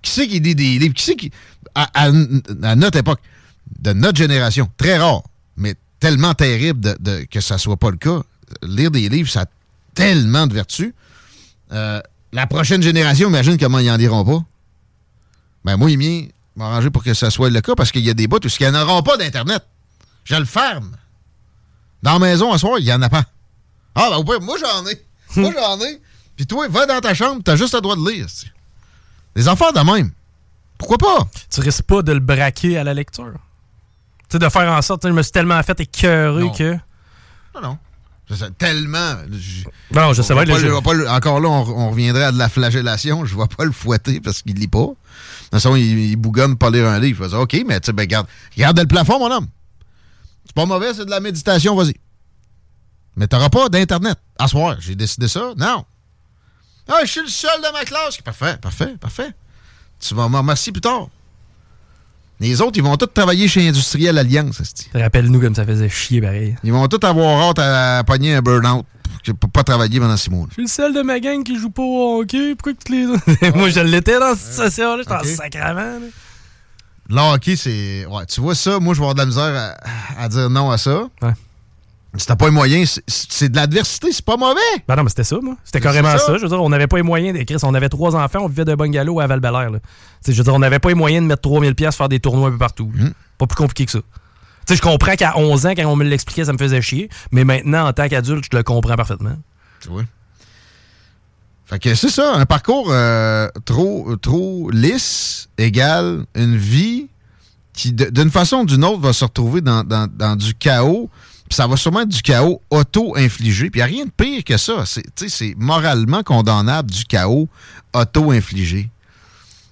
Qui c'est qui lit des livres? Qui c'est qui. À, notre époque, de notre génération, très rare, mais tellement terrible de, que ça soit pas le cas. Lire des livres, ça a tellement de vertus. Euh, la prochaine génération, imagine comment ils en diront pas. Ben moi, les miens, m'arranger pour que ça soit le cas parce qu'il y a des bouts où ils n'auront pas d'Internet. Je le ferme. Dans la maison, à soir, il n'y en a pas. Ah, ben, ouais, moi, j'en ai. moi, j'en ai. Puis toi, va dans ta chambre, t'as juste le droit de lire. Les affaires de même. Pourquoi pas? Tu risques pas de le braquer à la lecture. Tu sais, de faire en sorte, je me suis tellement fait écœurer que. Non, non. Tellement. je- Non, je sais pas pas le- encore là, on, on reviendrait à de la flagellation. Je ne vais pas le fouetter parce qu'il lit pas. De toute façon, il, il bougonne pas lire un livre. Je vais dire, OK, mais tu sais, ben, regarde, regarde le plafond, mon homme. C'est pas mauvais, c'est de la méditation, vas-y. Mais t'auras pas d'Internet. À soir, j'ai décidé ça. Non. Ah, je suis le seul de ma classe. Parfait, parfait, parfait. Tu vas m'en remercier plus tard. Les autres, ils vont tous travailler chez Industriel Alliance. Rappelle-nous comme ça faisait chier pareil. Ils vont tous avoir hâte à pogner un burn-out pour pas travailler pendant six mois. Je suis le seul de ma gang qui joue pas au hockey. Pourquoi que les autres? Moi, je l'étais dans cette situation-là. J'étais en sacrament. là. Le hockey, c'est. Ouais, tu vois ça, moi, je vais avoir de la misère à, à dire non à ça. Ouais. T'as pas les moyens, c'est- de l'adversité, c'est pas mauvais. Ben non, mais c'était ça, moi. C'était carrément ça. ça. Je veux dire, on n'avait pas les moyens d'écrire. On avait trois enfants, on vivait d'un bungalow à val sais, Je veux dire, on n'avait pas les moyens de mettre 3000$ piastres faire des tournois un peu partout. Hmm. Pas plus compliqué que ça. Tu sais, je comprends qu'à 11 ans, quand on me l'expliquait, ça me faisait chier. Mais maintenant, en tant qu'adulte, je le comprends parfaitement. Tu vois. Fait que c'est ça, un parcours euh, trop, trop lisse égale une vie qui, d'une façon ou d'une autre, va se retrouver dans, dans- dans du chaos. Puis ça va sûrement être du chaos auto-infligé. Puis il n'y a rien de pire que ça. C'est moralement condamnable du chaos auto-infligé.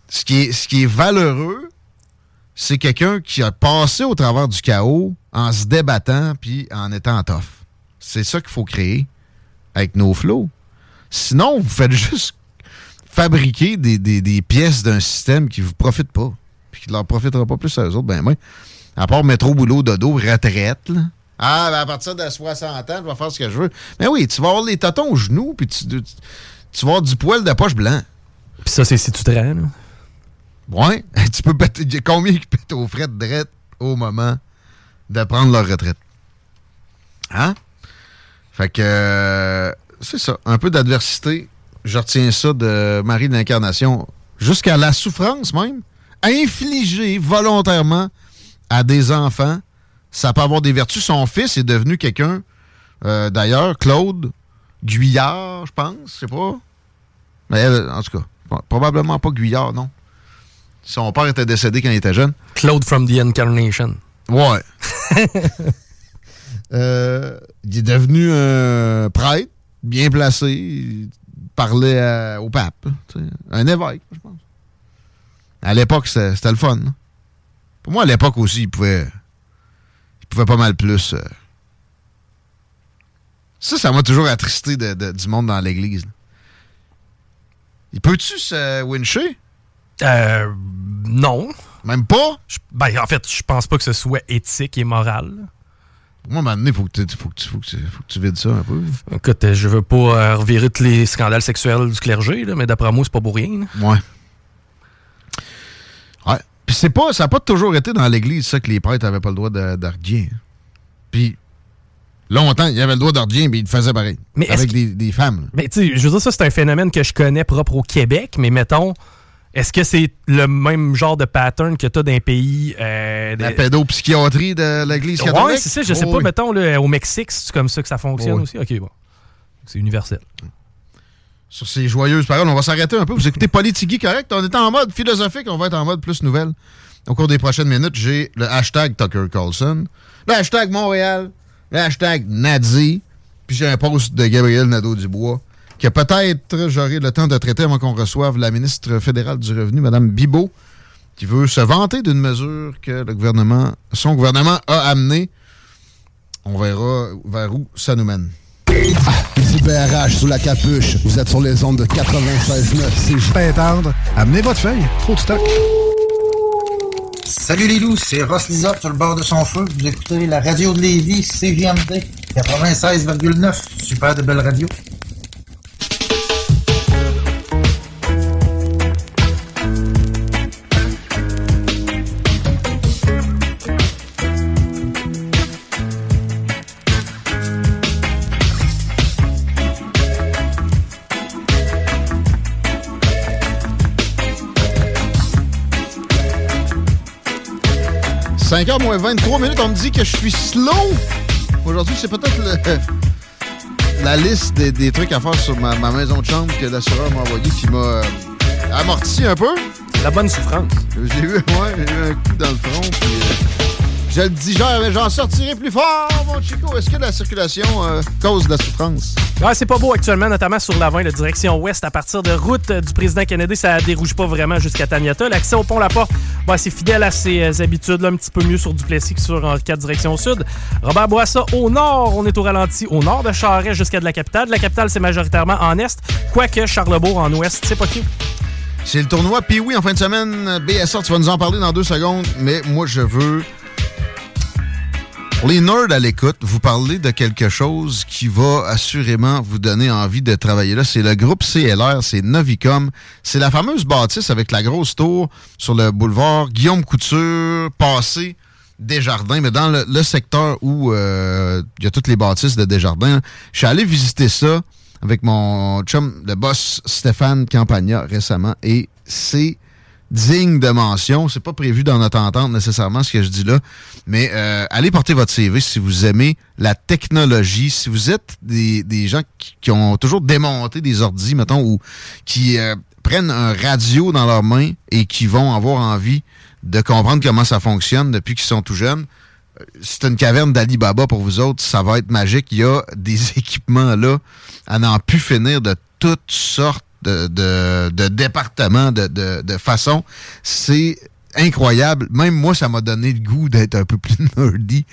Ce qui est, ce qui est valeureux, c'est quelqu'un qui a passé au travers du chaos en se débattant puis en étant tough. C'est ça qu'il faut créer avec nos flots. Sinon, vous faites juste fabriquer des, des- des pièces d'un système qui vous profite pas. Puis qui ne leur profitera pas plus à eux autres. Ben, moi, à part métro, boulot, dodo, retraite, là. Ah, ben à partir de 60 ans, je vais faire ce que je veux. Mais oui, tu vas avoir les tâtons aux genoux, puis tu, tu, tu vas avoir du poil de poche blanc. Puis ça, c'est si tu traînes. Ouais, tu peux péter. il y a Combien qui pètent aux frais de drette au moment de prendre leur retraite? Hein? Fait que euh, c'est ça. Un peu d'adversité. Je retiens ça de Marie de l'Incarnation. Jusqu'à la souffrance même. Infligée volontairement à des enfants. Ça peut avoir des vertus. Son fils est devenu quelqu'un, euh, d'ailleurs, Claude Guyard, je pense, je sais pas. Mais elle, en tout cas, probablement pas Guyard, non. Son père était décédé quand il était jeune. Claude from the Incarnation. Ouais. Euh, il est devenu un prêtre, bien placé. Parlait à- au pape. Un évêque, je pense. À l'époque, c'était le fun. hein. Pour moi, à l'époque aussi, il pouvait, il pouvait pas mal plus euh, Ça, ça m'a toujours attristé de, de- du monde dans l'église. Il peut-tu se wincher? Euh, non. Même pas? ben, en fait, je pense pas que ce soit éthique et moral. Moi, à un moment donné, faut que, tu- faut, que tu- faut, faut que tu vides ça un peu. Écoute, euh, je veux pas euh, revirer tous les scandales sexuels du clergé, là, mais d'après moi, c'est pas pour rien. là. Ouais. Ouais. Puis c'est pas, ça n'a pas toujours été dans l'Église, ça, que les prêtres n'avaient pas le droit d'orgien. Puis longtemps, ils avaient le droit d'orgien, mais ils le faisaient pareil. Mais avec des, des femmes. là. Mais tu sais, je veux dire, ça, c'est un phénomène que je connais propre au Québec, mais mettons, est-ce que c'est le même genre de pattern que tu as dans un pays. Euh, La de- pédopsychiatrie de l'Église catholique? Ouais, c'est ça, je sais Oh, pas, oui. mettons, là, au Mexique, c'est comme ça que ça fonctionne Oh, oui. aussi? Ok, bon. C'est universel. Sur ces joyeuses paroles, on va s'arrêter un peu. Vous écoutez Politigui correct? On est en mode philosophique, on va être en mode plus nouvelle. Au cours des prochaines minutes, j'ai le hashtag Tucker Carlson, le hashtag Montréal, le hashtag Nadi, puis j'ai un post de Gabriel Nadeau-Dubois que peut-être j'aurai le temps de traiter avant qu'on reçoive la ministre fédérale du Revenu, Mme Bibot, qui veut se vanter d'une mesure que le gouvernement, son gouvernement a amenée. On verra vers où ça nous mène. Ici BRH sous la capuche. Vous êtes sur les ondes de 96.9. C'est pas tendre. Amenez votre feuille. Trop de stock. Salut les loups, c'est Ross Lisotte sur le bord de son feu. Vous écoutez la radio de Lévis, CJMD 96,9. Super de belle radio. « 5h moins 23 minutes, on me dit que je suis slow. Aujourd'hui, c'est peut-être le- la liste des, des trucs à faire sur ma, ma maison de chambre que l'assureur m'a envoyé qui m'a euh, amorti un peu. La bonne souffrance. J'ai eu, ouais, j'ai eu un coup dans le front, puis euh, je le digère, mais j'en sortirai plus fort, mon Chico. Est-ce que la circulation euh, cause de la souffrance? Ouais, c'est pas beau actuellement, notamment sur la 20, la direction ouest, à partir de route euh, du président Kennedy, ça dérouge pas vraiment jusqu'à Taniata. L'accès au pont La Porte, bah, c'est fidèle à ses euh, habitudes, là, un petit peu mieux sur Duplessis que sur Henri IV direction sud. Robert Bourassa, au nord, on est au ralenti, au nord de Charest jusqu'à de la capitale. De la capitale, c'est majoritairement en est, quoique Charlebourg en ouest, c'est pas qui. C'est le tournoi puis oui en fin de semaine. BSR, tu vas nous en parler dans deux secondes, mais moi, je veux, pour les nerds à l'écoute, vous parler de quelque chose qui va assurément vous donner envie de travailler là. C'est le groupe CLR, c'est Novicom. C'est la fameuse bâtisse avec la grosse tour sur le boulevard Guillaume Couture, passé Desjardins, mais dans le, le secteur où euh, il y a toutes les bâtisses de Desjardins. Je suis allé visiter ça avec mon chum, le boss Stéphane Campagna récemment, et c'est digne de mention. C'est pas prévu dans notre entente nécessairement ce que je dis là, mais euh, allez porter votre CV si vous aimez la technologie, si vous êtes des, gens qui, ont toujours démonté des ordis, mettons, ou qui euh, prennent un radio dans leurs mains et qui vont avoir envie de comprendre comment ça fonctionne depuis qu'ils sont tout jeunes. Euh, C'est une caverne d'Ali Baba pour vous autres, ça va être magique. Il y a des équipements là à n'en plus finir de toutes sortes de, de, de départements, de, de. C'est incroyable. Même moi, ça m'a donné le goût d'être un peu plus nerdy.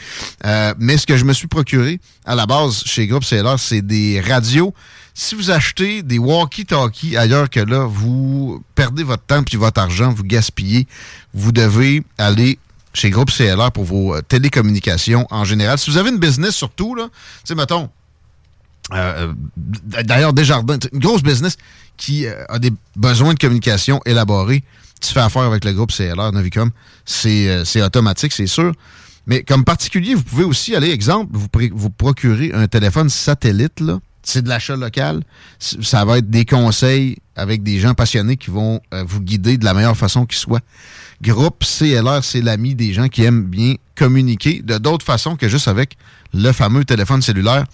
Euh, mais ce que je me suis procuré à la base chez Groupe CLR, c'est des radios. Si vous achetez des walkie-talkies ailleurs que là, vous perdez votre temps puis votre argent, vous gaspillez. Vous devez aller chez Groupe CLR pour vos euh, télécommunications en général. Si vous avez une business surtout, là, tu sais, mettons, euh, euh, D'ailleurs, Desjardins, une grosse business qui euh, a des besoins de communication élaborés. Tu fais affaire avec le groupe CLR, Novicom. C'est euh, c'est automatique, c'est sûr. Mais comme particulier, vous pouvez aussi aller, exemple, vous, vous procurer un téléphone satellite. là. C'est de l'achat local. Ça va être des conseils avec des gens passionnés qui vont euh, vous guider de la meilleure façon qui soit. Groupe CLR, c'est l'ami des gens qui aiment bien communiquer de d'autres façons que juste avec le fameux téléphone cellulaire.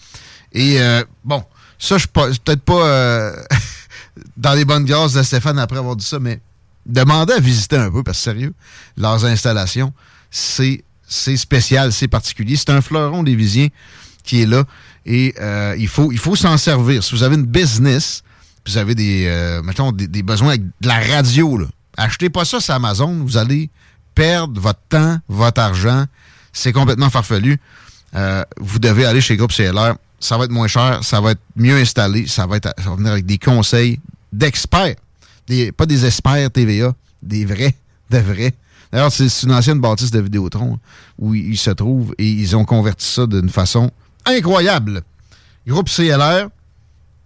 Et euh, bon, ça, je suis peut-être pas euh, dans les bonnes grâces de Stéphane après avoir dit ça, mais demandez à visiter un peu, parce que sérieux, leurs installations, c'est spécial, c'est particulier. C'est un fleuron lévisien qui est là et euh, il faut, il faut s'en servir. Si vous avez une business, vous avez des, euh, mettons, des, des besoins avec de la radio, là, achetez pas ça sur Amazon, vous allez perdre votre temps, votre argent. C'est complètement farfelu. Euh, vous devez aller chez Groupe CLR. Ça va être moins cher, ça va être mieux installé, ça va, être, venir avec des conseils d'experts. Pas des experts TVA, des vrais, des vrais. D'ailleurs, c'est une ancienne bâtisse de Vidéotron hein, où ils se trouvent et ils ont converti ça d'une façon incroyable. Groupe CLR,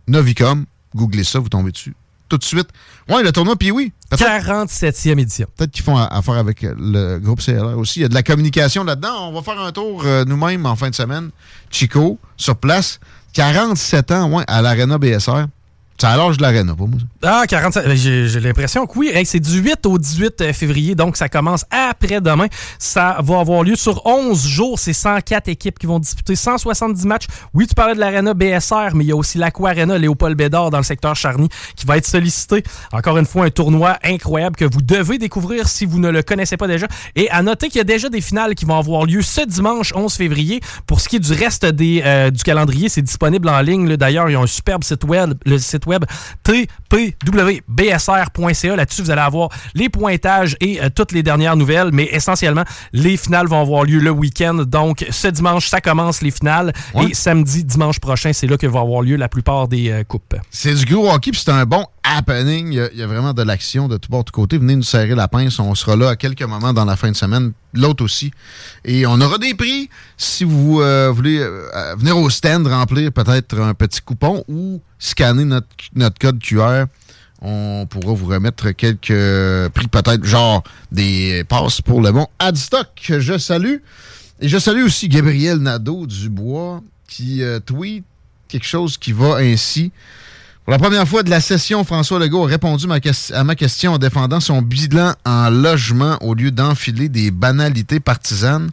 Novicom, googlez ça, vous tombez dessus tout de suite. Ouais, le tournoi, puis oui. 47e édition. Peut-être qu'ils font affaire avec le groupe CLR aussi. Il y a de la communication là-dedans. On va faire un tour euh, nous-mêmes en fin de semaine. Chico, sur place. 47 ans, ouais, à l'Arena BSR. C'est à l'âge de l'arène, pas moi. Ah, 47. Ben, j'ai l'impression que oui. c'est du 8 au 18 euh, février, donc ça commence après-demain. Ça va avoir lieu sur 11 jours. C'est 104 équipes qui vont disputer 170 matchs. Oui, tu parlais de l'Arena BSR, mais il y a aussi l'Aqua Léopold Bédard dans le secteur Charny qui va être sollicité. Encore une fois, un tournoi incroyable que vous devez découvrir si vous ne le connaissez pas déjà. Et à noter qu'il y a déjà des finales qui vont avoir lieu ce dimanche 11 février. Pour ce qui est du reste des, euh, du calendrier, c'est disponible en ligne. D'ailleurs, il y a un superbe site web web tpwbsr.ca. Là-dessus, vous allez avoir les pointages et euh, toutes les dernières nouvelles, mais essentiellement, les finales vont avoir lieu le week-end. Donc, ce dimanche, ça commence les finales. Et samedi, dimanche prochain, c'est là que va avoir lieu la plupart des euh, coupes. C'est du gros hockey, puis c'est un bon happening. Il y, a, vraiment de l'action de tout bord, de côté. Venez nous serrer la pince. On sera là à quelques moments dans la fin de semaine. L'autre aussi. Et on aura des prix si vous euh, voulez venir au stand remplir peut-être un petit coupon ou scanner notre, notre code QR, on pourra vous remettre quelques prix, peut-être genre des passes pour le bon Adstock je salue. Et je salue aussi Gabriel Nadeau-Dubois qui euh, tweet quelque chose qui va ainsi. Pour la première fois de la session, François Legault a répondu à ma question en défendant son bilan en logement au lieu d'enfiler des banalités partisanes.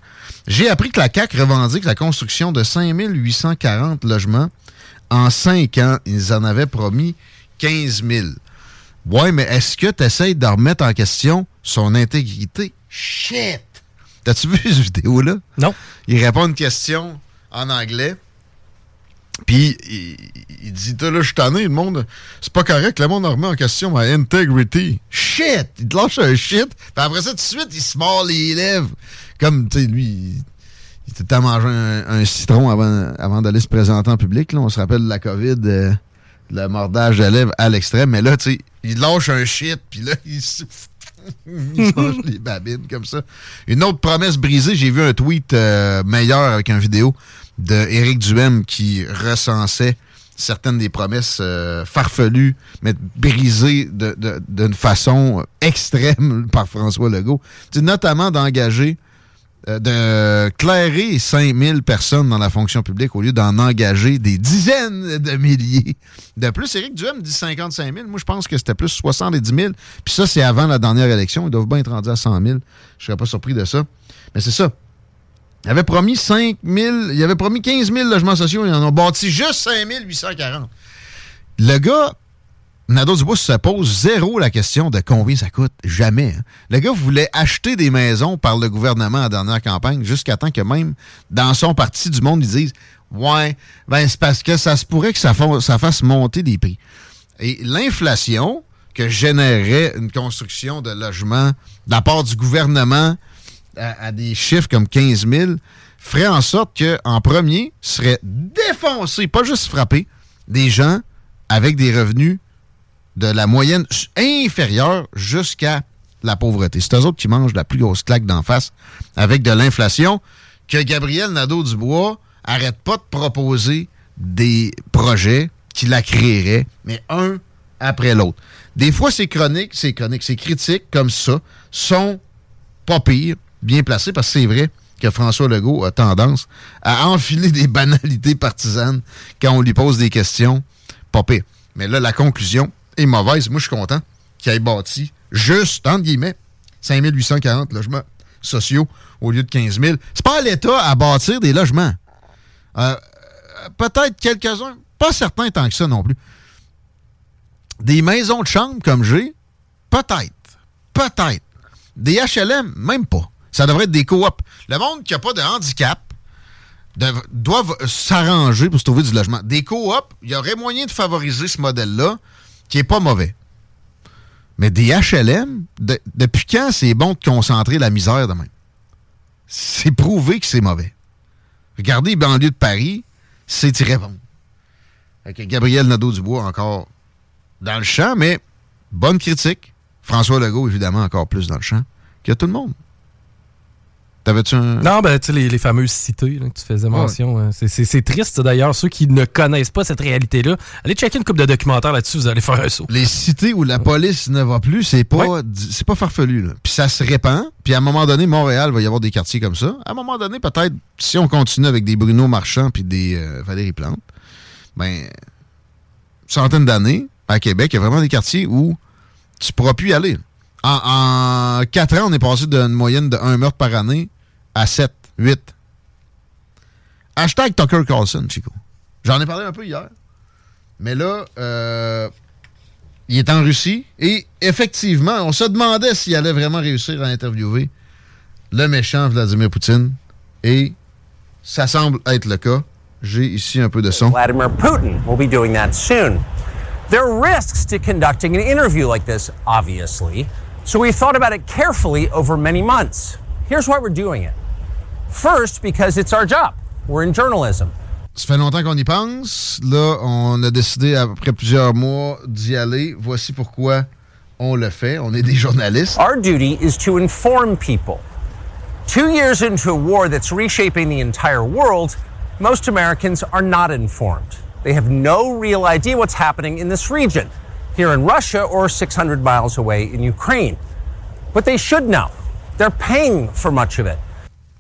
J'ai appris que la CAQ revendique la construction de 5840 logements en cinq ans, ils en avaient promis 15 000. Ouais, mais est-ce que tu essaies de remettre en question son intégrité? Shit! T'as-tu vu cette vidéo-là? Non. Il répond à une question en anglais. Puis il, dit là, je suis tanné, le monde, c'est pas correct, le monde remet en question ma integrity. Shit! Il te lâche un shit. Puis après ça, tout de suite, il se mord les lèvres. Comme, tu sais, lui, il était à manger un, citron avant, d'aller se présenter en public. Là. On se rappelle de la COVID, euh, le mordage de lèvres à l'extrême. Mais là, tu sais, il lâche un shit, puis là, il se... il lâche les babines comme ça. Une autre promesse brisée, j'ai vu un tweet euh, meilleur avec une vidéo de Éric Duhem qui recensait certaines des promesses euh, farfelues, mais brisées d'une façon extrême par François Legault. notamment d'engager euh, de clairer 5000 personnes dans la fonction publique au lieu d'en engager des dizaines de milliers. De plus, Éric Duhem dit 55 000. Moi, je pense que c'était plus 70 000. Puis ça, c'est avant la dernière élection. Ils doivent bien être rendus à 100 000. Je serais pas surpris de ça. Mais c'est ça. Il avait promis 5 000, il avait promis 15 000 logements sociaux. Ils en ont bâti juste 5 840. Le gars Nadeau-Dubois se pose zéro la question de combien ça coûte. Jamais. Hein. Le gars voulait acheter des maisons par le gouvernement en dernière campagne jusqu'à temps que même dans son parti du monde, ils disent Ouais, ben c'est parce que ça se pourrait que ça, fasse monter les prix. Et l'inflation que générerait une construction de logements de la part du gouvernement à, des chiffres comme 15 000 ferait en sorte qu'en premier serait défoncé, pas juste frappé, des gens avec des revenus de la moyenne inférieure jusqu'à la pauvreté. C'est eux autres qui mangent la plus grosse claque d'en face avec de l'inflation que Gabriel Nadeau-Dubois arrête pas de proposer des projets qui la créeraient, mais un après l'autre. Des fois, ces chroniques, ces chroniques, ces critiques comme ça sont pas pires, bien placées, parce que c'est vrai que François Legault a tendance à enfiler des banalités partisanes quand on lui pose des questions. Pas. Mais là, la conclusion, est mauvaise. Moi, je suis content qu'il ait bâti juste, entre guillemets, 5840 logements sociaux au lieu de 15 000. C'est pas à l'État à bâtir des logements. Euh, peut-être quelques-uns, pas certains tant que ça non plus. Des maisons de chambre comme j'ai, peut-être. Peut-être. Des HLM, même pas. Ça devrait être des coops. Le monde qui n'a pas de handicap doit s'arranger pour se trouver du logement. Des coops, il y aurait moyen de favoriser ce modèle-là qui est pas mauvais. Mais des HLM, depuis quand c'est bon de concentrer la misère de même? C'est prouvé que c'est mauvais. Regardez les banlieues de Paris, c'est. Fait que Gabriel Nadeau-Dubois encore dans le champ, mais bonne critique. François Legault, évidemment, encore plus dans le champ que tout le monde. T'avais-tu un... Non, ben, tu sais, les, les fameuses cités là, que tu faisais mention. hein. C'est- triste, d'ailleurs. Ceux qui ne connaissent pas cette réalité-là, allez checker une couple de documentaires là-dessus, vous allez faire un saut. Les cités où la police ne va plus, c'est pas, c'est pas farfelu. Là. Puis ça se répand. Puis à un moment donné, Montréal va y avoir des quartiers comme ça. À un moment donné, peut-être, si on continue avec des Bruno Marchand puis des euh, Valérie Plante, ben, centaines d'années, à Québec, il y a vraiment des quartiers où tu pourras plus y aller. En, en 4 ans, on est passé d'une moyenne de 1 meurtre par année à 7, 8. Hashtag Tucker Carlson, Chico. J'en ai parlé un peu hier. Mais là, euh, il est en Russie et effectivement, on se demandait s'il allait vraiment réussir à interviewer le méchant Vladimir Poutine et ça semble être le cas. J'ai ici un peu de son. Vladimir Putin will be doing that soon. There are risks to conducting an interview like this, obviously, so we thought about it carefully over many months. Here's why we're doing it. First, because it's our job. We're in journalism. Ça fait longtemps qu'on y pense. Là, on a décidé après plusieurs mois d'y aller. Voici pourquoi on le fait. On est des journalistes. Our duty is to inform people. Two years into a war that's reshaping the entire world, most Americans are not informed. They have no real idea what's happening in this region, here in Russia or 600 miles away in Ukraine. But they should know. They're paying for much of it.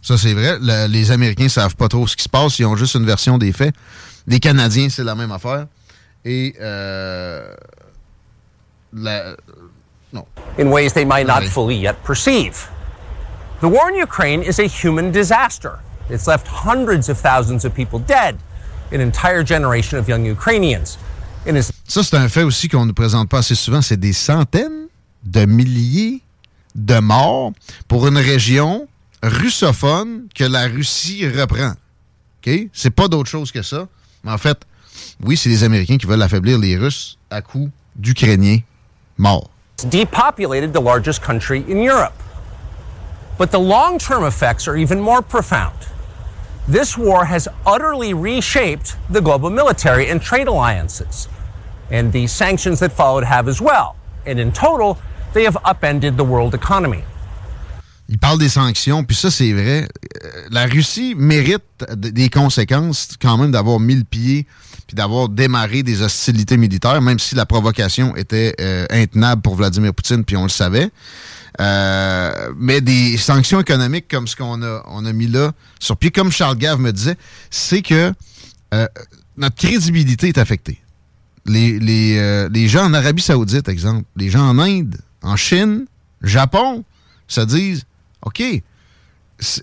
Ça, c'est vrai. Le- les Américains savent pas trop ce qui se passe. Ils ont juste une version des faits. Les Canadiens, c'est la même affaire. Et euh, la- non. in ways they might not fully yet perceive. The war in Ukraine is a human disaster. It's left hundreds of thousands of people dead, an entire generation of young Ukrainians. Is Ça, c'est un fait aussi qu'on ne présente pas assez souvent. C'est des centaines de milliers de morts pour une région russophone que la Russie reprend. OK? C'est pas d'autre chose que ça. Mais en fait, oui, c'est les Américains qui veulent affaiblir les Russes à coup d'Ukrainiens morts. depopulated the largest country in Europe. But the long term effects are even more profound. This war has utterly reshaped the global military and trade alliances. And the sanctions that followed have as well. And in total, they have upended the world economy. Il parle des sanctions, puis ça, c'est vrai. Euh, La Russie mérite des conséquences quand même d'avoir mis le pied puis d'avoir démarré des hostilités militaires, même si la provocation était euh, intenable pour Vladimir Poutine, puis on le savait. Euh, mais des sanctions économiques comme ce qu'on a, on a mis là sur pied, comme Charles Gave me disait, c'est que euh, notre crédibilité est affectée. Les, les, euh, les gens en Arabie Saoudite, exemple, les gens en Inde, en Chine, Japon, se disent OK,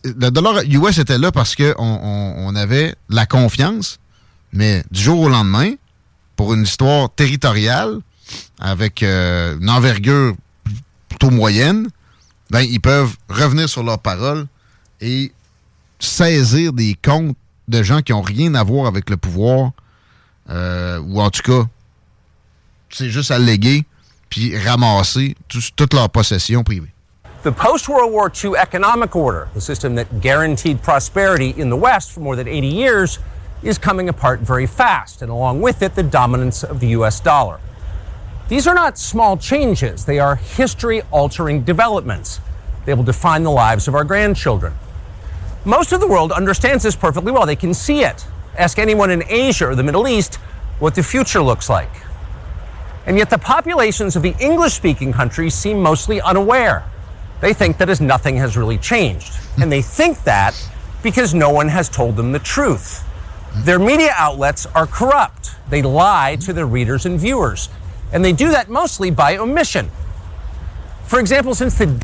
le dollar US était là parce qu'on on, avait la confiance, mais du jour au lendemain, pour une histoire territoriale, avec euh, une envergure plutôt moyenne, ben, ils peuvent revenir sur leurs paroles et saisir des comptes de gens qui n'ont rien à voir avec le pouvoir, euh, ou en tout cas, c'est juste alléguer puis ramasser tout- toute leur possession privée. The post World War II economic order, the system that guaranteed prosperity in the West for more than 80 years, is coming apart very fast, and along with it, the dominance of the US dollar. These are not small changes, they are history altering developments. They will define the lives of our grandchildren. Most of the world understands this perfectly well. They can see it. Ask anyone in Asia or the Middle East what the future looks like. And yet, the populations of the English speaking countries seem mostly unaware. They think that as nothing has really changed. And they think that because no one has told them the truth. Their media outlets are corrupt. They lie to their readers and viewers. And they do that mostly by omission. For example, since the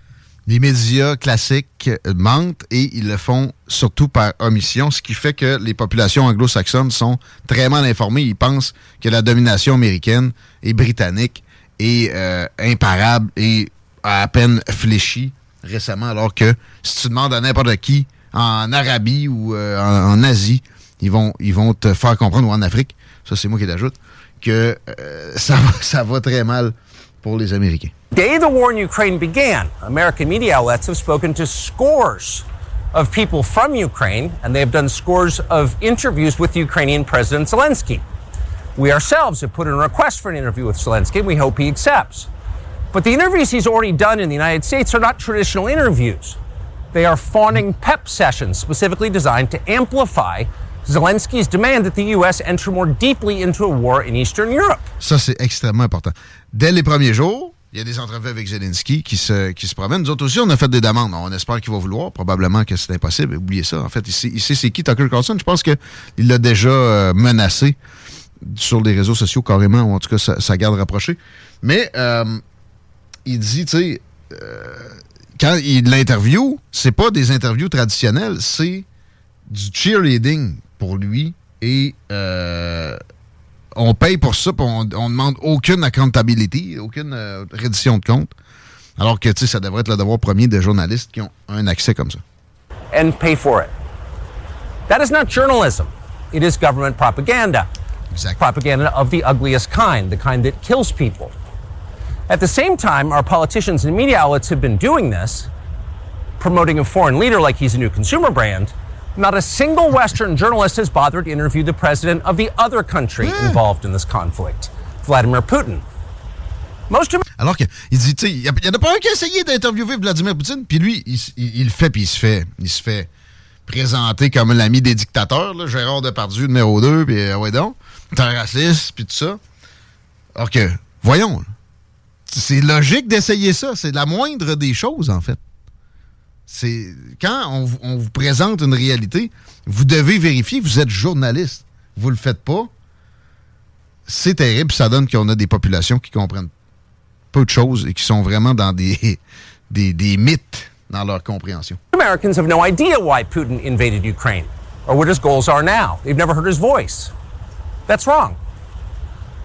les médias classiques mentent et ils le font surtout par omission, ce qui fait que les populations anglo-saxonnes sont très mal informées. Ils pensent que la domination américaine et britannique est euh, imparable et a à peine fléchi récemment, alors que si tu demandes à n'importe qui en Arabie ou euh, en, Asie, ils vont, ils vont te faire comprendre, ou en Afrique, ça c'est moi qui l'ajoute, que euh, ça, va, ça va très mal pour les Américains. day the war in Ukraine began, American media outlets have spoken to scores of people from Ukraine, and they have done scores of interviews with Ukrainian President Zelensky. We ourselves have put in a request for an interview with Zelensky, and we hope he accepts. But the interviews he's already done in the United States are not traditional interviews. They are fawning pep sessions specifically designed to amplify Zelensky's demand that the U.S. enter more deeply into a war in Eastern Europe. Ça, c'est extrêmement important. Dès les premiers jours, il y a des entrevues avec Zelensky qui se, qui se promènent. Nous autres aussi, on a fait des demandes. On espère qu'il va vouloir. Probablement que c'est impossible. Oubliez ça. En fait, il sait, sait c'est qui Tucker Carlson. Je pense qu'il l'a déjà euh, menacé sur les réseaux sociaux carrément, ou en tout cas sa garde rapprochée. Mais euh, il dit, tu sais, euh, quand il l'interview, c'est pas des interviews traditionnelles, c'est du cheerleading pour lui et euh, on paye pour ça, puis on, on demande aucune accountability, aucune euh, reddition de compte. Alors que, tu sais, ça devrait être le devoir premier des journalistes qui ont un accès comme ça. and pay for it. That is not journalism. It is government propaganda. Propaganda of the ugliest kind, the kind that kills people. At the same time, our politicians and media outlets have been doing this, promoting a foreign leader like he's a new consumer brand. Not a single Western journalist has bothered to interview the president of the other country hmm. involved in this conflict, Vladimir Putin. Most of Alors qu'il dit, tu sais, il y, a- il y en a pas un qui a essayé d'interviewer Vladimir Poutine, puis lui, il, il- il le fait, puis il se fait, il se fait présenter comme l'ami des dictateurs, là, Gérard Depardieu numéro 2, puis euh, ouais donc, t'es un raciste, puis tout ça. Alors que, voyons, c'est logique d'essayer ça, c'est la moindre des choses, en fait. C'est quand on, vous- présente une réalité, vous devez vérifier, vous êtes journaliste, vous le faites pas, c'est terrible, ça donne qu'on a des populations qui comprennent peu de choses et qui sont vraiment dans des, des, des mythes dans leur compréhension. Americans have no idea why Putin invaded Ukraine or what his goals are now. They've never heard his voice. That's wrong.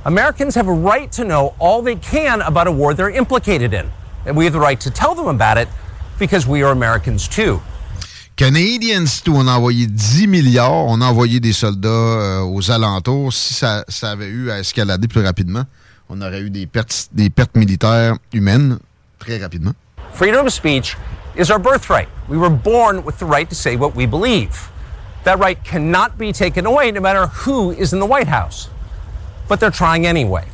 Americans have a right to know all they can about a war they're implicated in. And we have the right to tell them about it because we are Americans too. Canadians, tout, on a envoyé 10 milliards, on a envoyé des soldats euh, aux alentours. Si ça, ça avait eu à escalader plus rapidement, on aurait eu des pertes, des pertes militaires humaines très rapidement. Freedom of speech is our birthright. We were born with the right to say what we believe. That right cannot be taken away no matter who is in the White House. But they're trying anyway.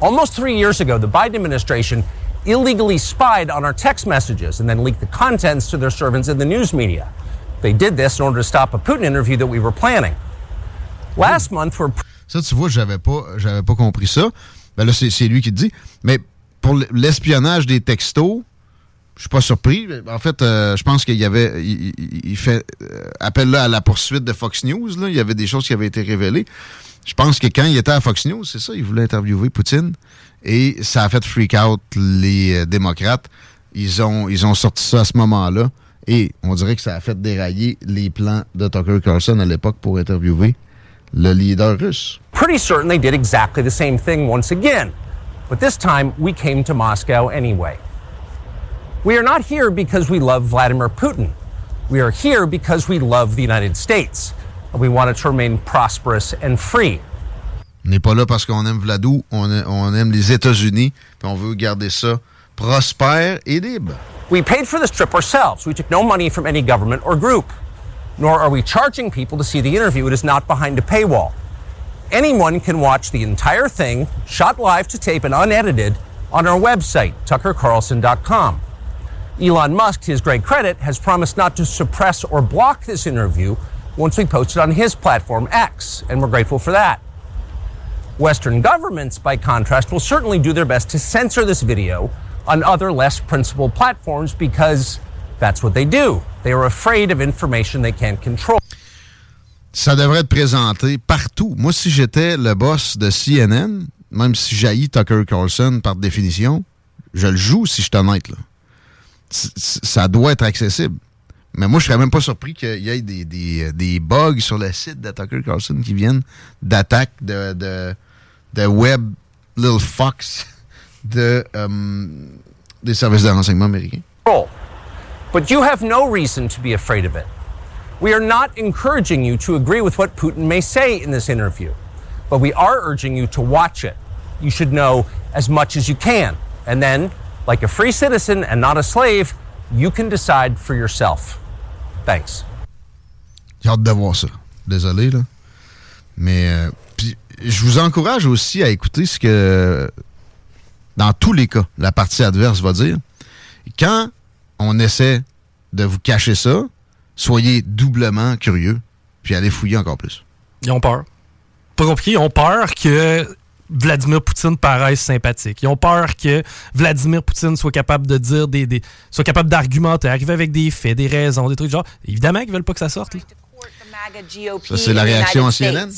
Almost three years ago, the Biden administration illegally spied on our text messages and then leaked the contents to their servants in the news media. They did this in order to stop a Putin interview that we were planning. Last month, we're Ça, tu vois, j'avais pas, j'avais pas compris ça. Ben là, c'est lui qui dit. Mais pour l'espionnage des textos, je suis pas surpris. En fait, euh, je pense qu'il y avait, il- il fait euh, appel là à la poursuite de Fox News. Là. Il y avait des choses qui avaient été révélées. Je pense que quand il était à Fox News, c'est ça, il voulait interviewer Poutine et ça a fait freak out les euh, démocrates. Ils ont, ils ont sorti ça à ce moment-là et on dirait que ça a fait dérailler les plans de Tucker Carlson à l'époque pour interviewer le leader russe. pretty certain they did exactly the same thing once again. But this time, we came to Moscow anyway. We are not here because we love Vladimir Putin. We are here because we love the United States. We want it to remain prosperous and free. On n'est pas là parce qu'on aime Vladou, on, a- on aime les États-Unis, puis on veut garder ça prospère et libre. We paid for this trip ourselves. We took no money from any government or group. Nor are we charging people to see the interview. It is not behind a paywall. Anyone can watch the entire thing, shot live to tape and unedited, on our website, tuckercarlson.com. Elon Musk, to his great credit, has promised not to suppress or block this interview once we post it on his platform, X, and we're grateful for that. Western governments, by contrast, will certainly do their best to censor this video on other less principled platforms because that's what they do. They are afraid of information they can't control. Ça devrait être présenté partout. Moi, si j'étais le boss de CNN, même si j'haïs Tucker Carlson par définition, je le joue si je suis honnête. Là. Ça doit être accessible. Mais moi, je serais même pas surpris qu'il y ait des, des- des bugs sur le site de Tucker Carlson qui viennent d'attaques de, de, de web Little Fox de, euh, des services de renseignement américains. But you have no reason to be afraid of it. We are not encouraging you to agree with what Putin may say in this interview, but we are urging you to watch it. You should know as much as you can. And then, like a free citizen and not a slave, you can decide for yourself. Thanks. J'ai hâte de voir ça. Désolé, là. Mais euh, puis, je vous encourage aussi à écouter ce que, dans tous les cas, la partie adverse va dire. Quand on essaie de vous cacher ça, soyez doublement curieux, puis allez fouiller encore plus. Ils ont peur. Pas compliqué, ils ont peur que Vladimir Poutine paraisse sympathique. Ils ont peur que Vladimir Poutine soit capable de dire des, des soit capable d'argumenter, arriver avec des faits, des raisons, des trucs genre. Évidemment qu'ils veulent pas que ça sorte. là. Ça, c'est la réaction à CNN?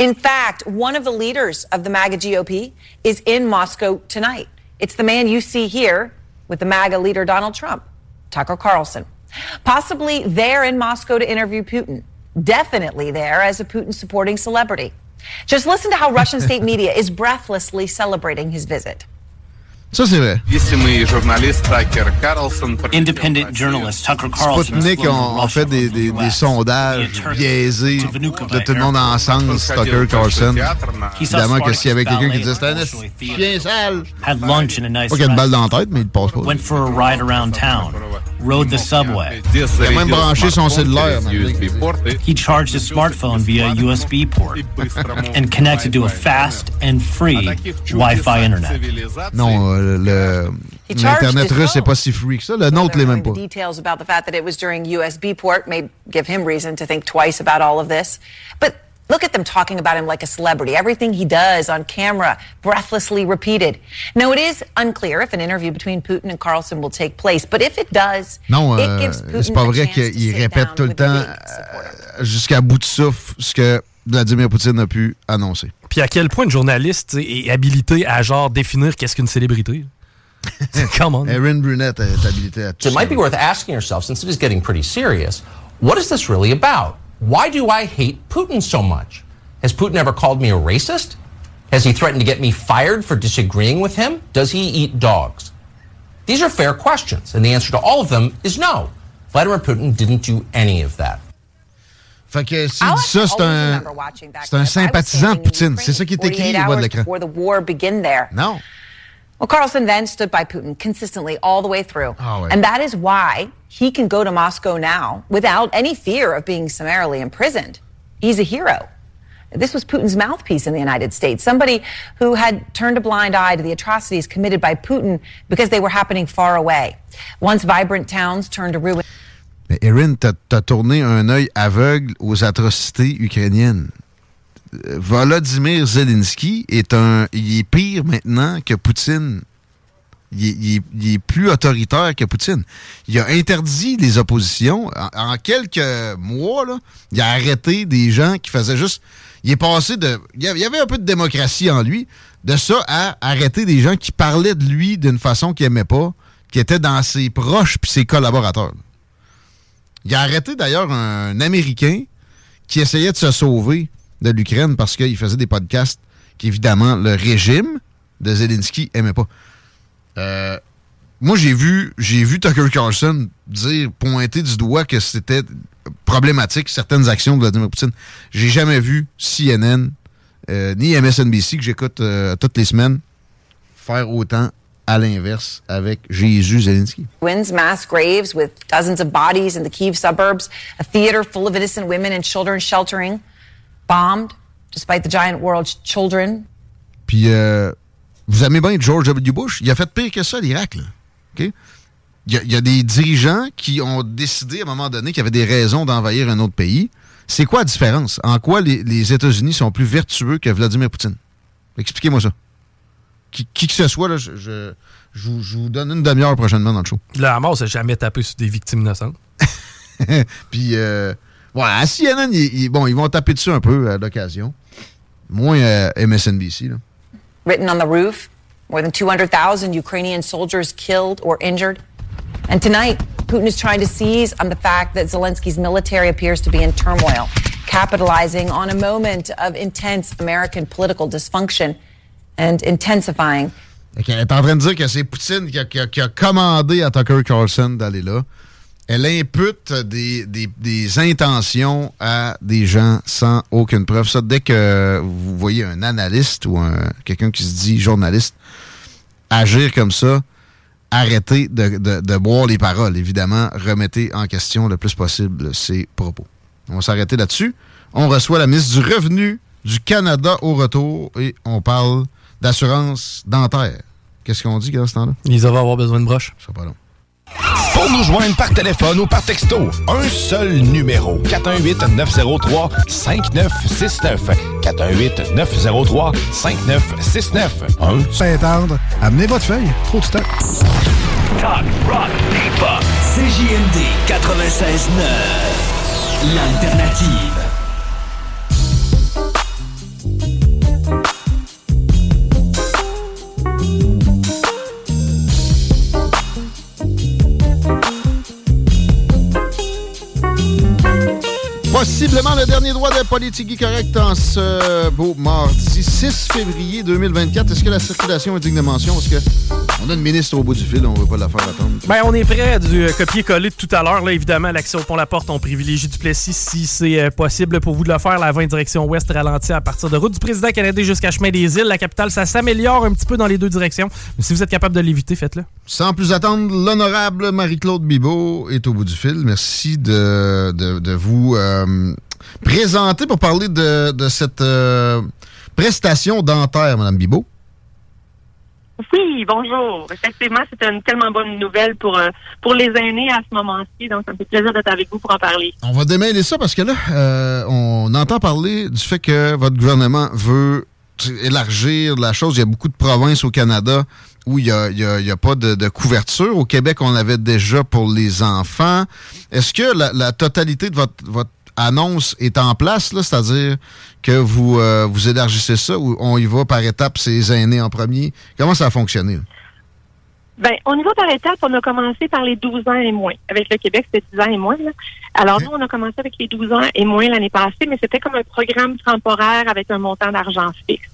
In fact, one of the leaders of the MAGA GOP is in Moscow tonight. It's the man you see here with the MAGA leader Donald Trump, Tucker Carlson. Possibly there in Moscow to interview Putin. Definitely there as a Putin supporting celebrity. Just listen to how Russian state media is breathlessly celebrating his visit. Ça, c'est vrai. Independent journalist Tucker Carlson. Sputnik ont, ont fait des, des- des sondages biaisés de tout le monde en sens, Tucker Carlson. Évidemment que s'il y avait quelqu'un qui disait c'était un chien sale, Had lunch in a nice pas qu'il y a une balle dans la tête, mais il passe pas. Went for a ride around town. Rode the subway. Il a même branché son cellulaire. He charged his smartphone via USB port and connected to a fast and free Wi-Fi internet. Non, l'Internet russe, phone. pas si free que ça. Le nôtre l'est même pas. details about the fact that it was during USB port may give him reason to think twice about all of this. But look at them talking about him like a celebrity. Everything he does on camera, breathlessly repeated. Now, it is unclear if an interview between Putin and Carlson will take place, but if it does, Non, it euh, gives Putin c'est pas vrai qu'il répète tout le temps euh, jusqu'à bout de souffle ce que Vladimir Poutine a pu annoncer. Puis à quel point une journaliste est habilité à genre définir qu'est-ce qu'une célébrité. Come on. Erin Brunette est habilité à tout It might be worth asking yourself, since it is getting pretty serious, what is this really about? Why do I hate Putin so much? Has Putin ever called me a racist? Has he threatened to get me fired for disagreeing with him? Does he eat dogs? These are fair questions, and the answer to all of them is no. Vladimir Putin didn't do any of that. Fait que I'll dit ça, c'est un, remember watching that c'est un clip. I was sympathisant de Poutine. C'est ça qui est écrit au bas de l'écran. before the war begin there. Non. Well, Carlson then stood by Putin consistently all the way through. Ah, ouais. And that is why he can go to Moscow now without any fear of being summarily imprisoned. He's a hero. This was Putin's mouthpiece in the United States, somebody who had turned a blind eye to the atrocities committed by Putin because they were happening far away. Once vibrant towns turned to ruin. Mais Erin, t'as tourné un œil aveugle aux atrocités ukrainiennes. Volodymyr Zelensky est un. Il est pire maintenant que Poutine. Il est, il plus autoritaire que Poutine. Il a interdit les oppositions. En, quelques mois, il a arrêté des gens qui faisaient juste. Il est passé de. Il y avait- un peu de démocratie en lui. De ça à arrêter des gens qui parlaient de lui d'une façon qu'il aimait pas, qui étaient dans ses proches puis ses collaborateurs. Il a arrêté d'ailleurs un Américain qui essayait de se sauver de l'Ukraine parce qu'il faisait des podcasts qu'évidemment le régime de Zelensky aimait pas. Euh, moi, j'ai vu, j'ai vu Tucker Carlson dire, pointer du doigt que c'était problématique certaines actions de Vladimir Poutine. J'ai jamais vu CNN euh, ni MSNBC que j'écoute euh, toutes les semaines faire autant à l'inverse avec Jésus Zelensky. Mass graves with dozens of bodies in the Kiev suburbs, a theater full of innocent women and children sheltering, bombed despite the giant world ch- children. Puis, euh, vous aimez bien George W. Bush? Il a fait pire que ça, l'Irak, là. OK? Il y, a, il y a des dirigeants qui ont décidé à un moment donné qu'il y avait des raisons d'envahir un autre pays. C'est quoi la différence? En quoi les, les États-Unis sont plus vertueux que Vladimir Poutine? Expliquez-moi ça. Qui, qui que ce soit, là, je, je, je vous, je vous donne une demi-heure prochainement dans le show. La Hamas n'a jamais tapé sur des victimes innocentes. Puis, euh, ouais, à CNN, ils, ils- bon, ils vont taper dessus un peu à l'occasion. Moins euh, MSNBC, là. Written on the roof, more than 200,000 Ukrainian soldiers killed or injured. And tonight, Putin is trying to seize on the fact that Zelensky's military appears to be in turmoil, capitalizing on a moment of intense American political dysfunction and intensifying qu'elle est en train de dire que c'est Poutine qui a, commandé à Tucker Carlson d'aller là. Elle impute des, intentions à des gens sans aucune preuve. Ça, dès que vous voyez un analyste ou un- quelqu'un qui se dit journaliste agir comme ça, arrêtez de, de, boire les paroles. Évidemment, remettez en question le plus possible ces propos. On va s'arrêter là-dessus. On reçoit la ministre du Revenu du Canada au retour et on parle d'assurance dentaire. Qu'est-ce qu'on dit dans ce temps-là? Va avoir besoin de broche. Ça pas long. Pour nous joindre par téléphone ou par texto, un seul numéro. 418-903-5969. 418-903-5969. Un Saint-Tendre, amenez votre feuille. Trop de stock. Talk, rock, hip-hop. CJMD 96.9. L'alternative. Possiblement le dernier droit de politique correct en ce beau mardi 6 février 2024. Est-ce que la circulation est digne de mention? Est-ce qu'on a une ministre au bout du fil? On ne veut pas la faire attendre. Ben, on est prêt du euh, copier-coller de tout à l'heure. Là, évidemment, l'accès au pont La Porte, on privilégie du Plessis si c'est euh, possible pour vous de le faire. La 20 direction ouest ralentie à partir de route du président canadien jusqu'à chemin des îles. La capitale, ça s'améliore un petit peu dans les deux directions. Mais si vous êtes capable de l'éviter, faites-le. Sans plus attendre, l'honorable Marie-Claude Bibeau est au bout du fil. Merci de, de, de vous euh, présenter pour parler de, de cette euh, prestation dentaire, Madame Bibeau. Oui, bonjour. Effectivement, c'est une tellement bonne nouvelle pour, euh, pour les aînés à ce moment-ci. Donc, ça me fait plaisir d'être avec vous pour en parler. On va démêler ça parce que là, euh, on entend parler du fait que votre gouvernement veut élargir la chose. Il y a beaucoup de provinces au Canada où il n'y a, a- pas de, de couverture. Au Québec, on avait déjà pour les enfants. Est-ce que la, la totalité de votre, votre annonce est en place, c'est-à-dire que vous, euh, vous élargissez ça ou on y va par étapes, ces aînés en premier? Comment ça a fonctionné? là? Ben, on y va par étapes. On a commencé par les 12 ans et moins. Avec le Québec, c'était 10 ans et moins. Alors, nous, on a commencé avec les 12 ans et moins l'année passée, mais c'était comme un programme temporaire avec un montant d'argent fixe.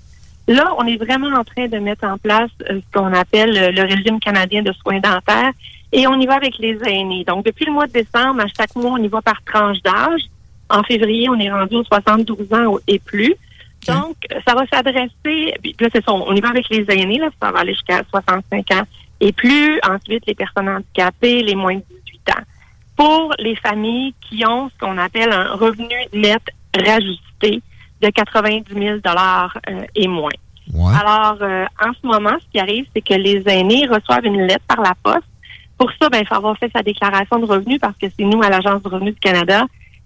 Là, on est vraiment en train de mettre en place euh, ce qu'on appelle euh, le régime canadien de soins dentaires et on y va avec les aînés. Donc, depuis le mois de décembre, à chaque mois, on y va par tranche d'âge. En février, on est rendu aux 72 ans et plus. Donc, euh, ça va s'adresser, puis là, c'est ça, on y va avec les aînés, là, ça va aller jusqu'à 65 ans et plus. Ensuite, les personnes handicapées, les moins de 18 ans. Pour les familles qui ont ce qu'on appelle un revenu net rajusté de 90 000 euh, et moins. Alors, euh, en ce moment, ce qui arrive, c'est que les aînés reçoivent une lettre par la poste. Pour ça, ben, il faut avoir fait sa déclaration de revenus parce que c'est nous, à l'Agence du revenu du Canada,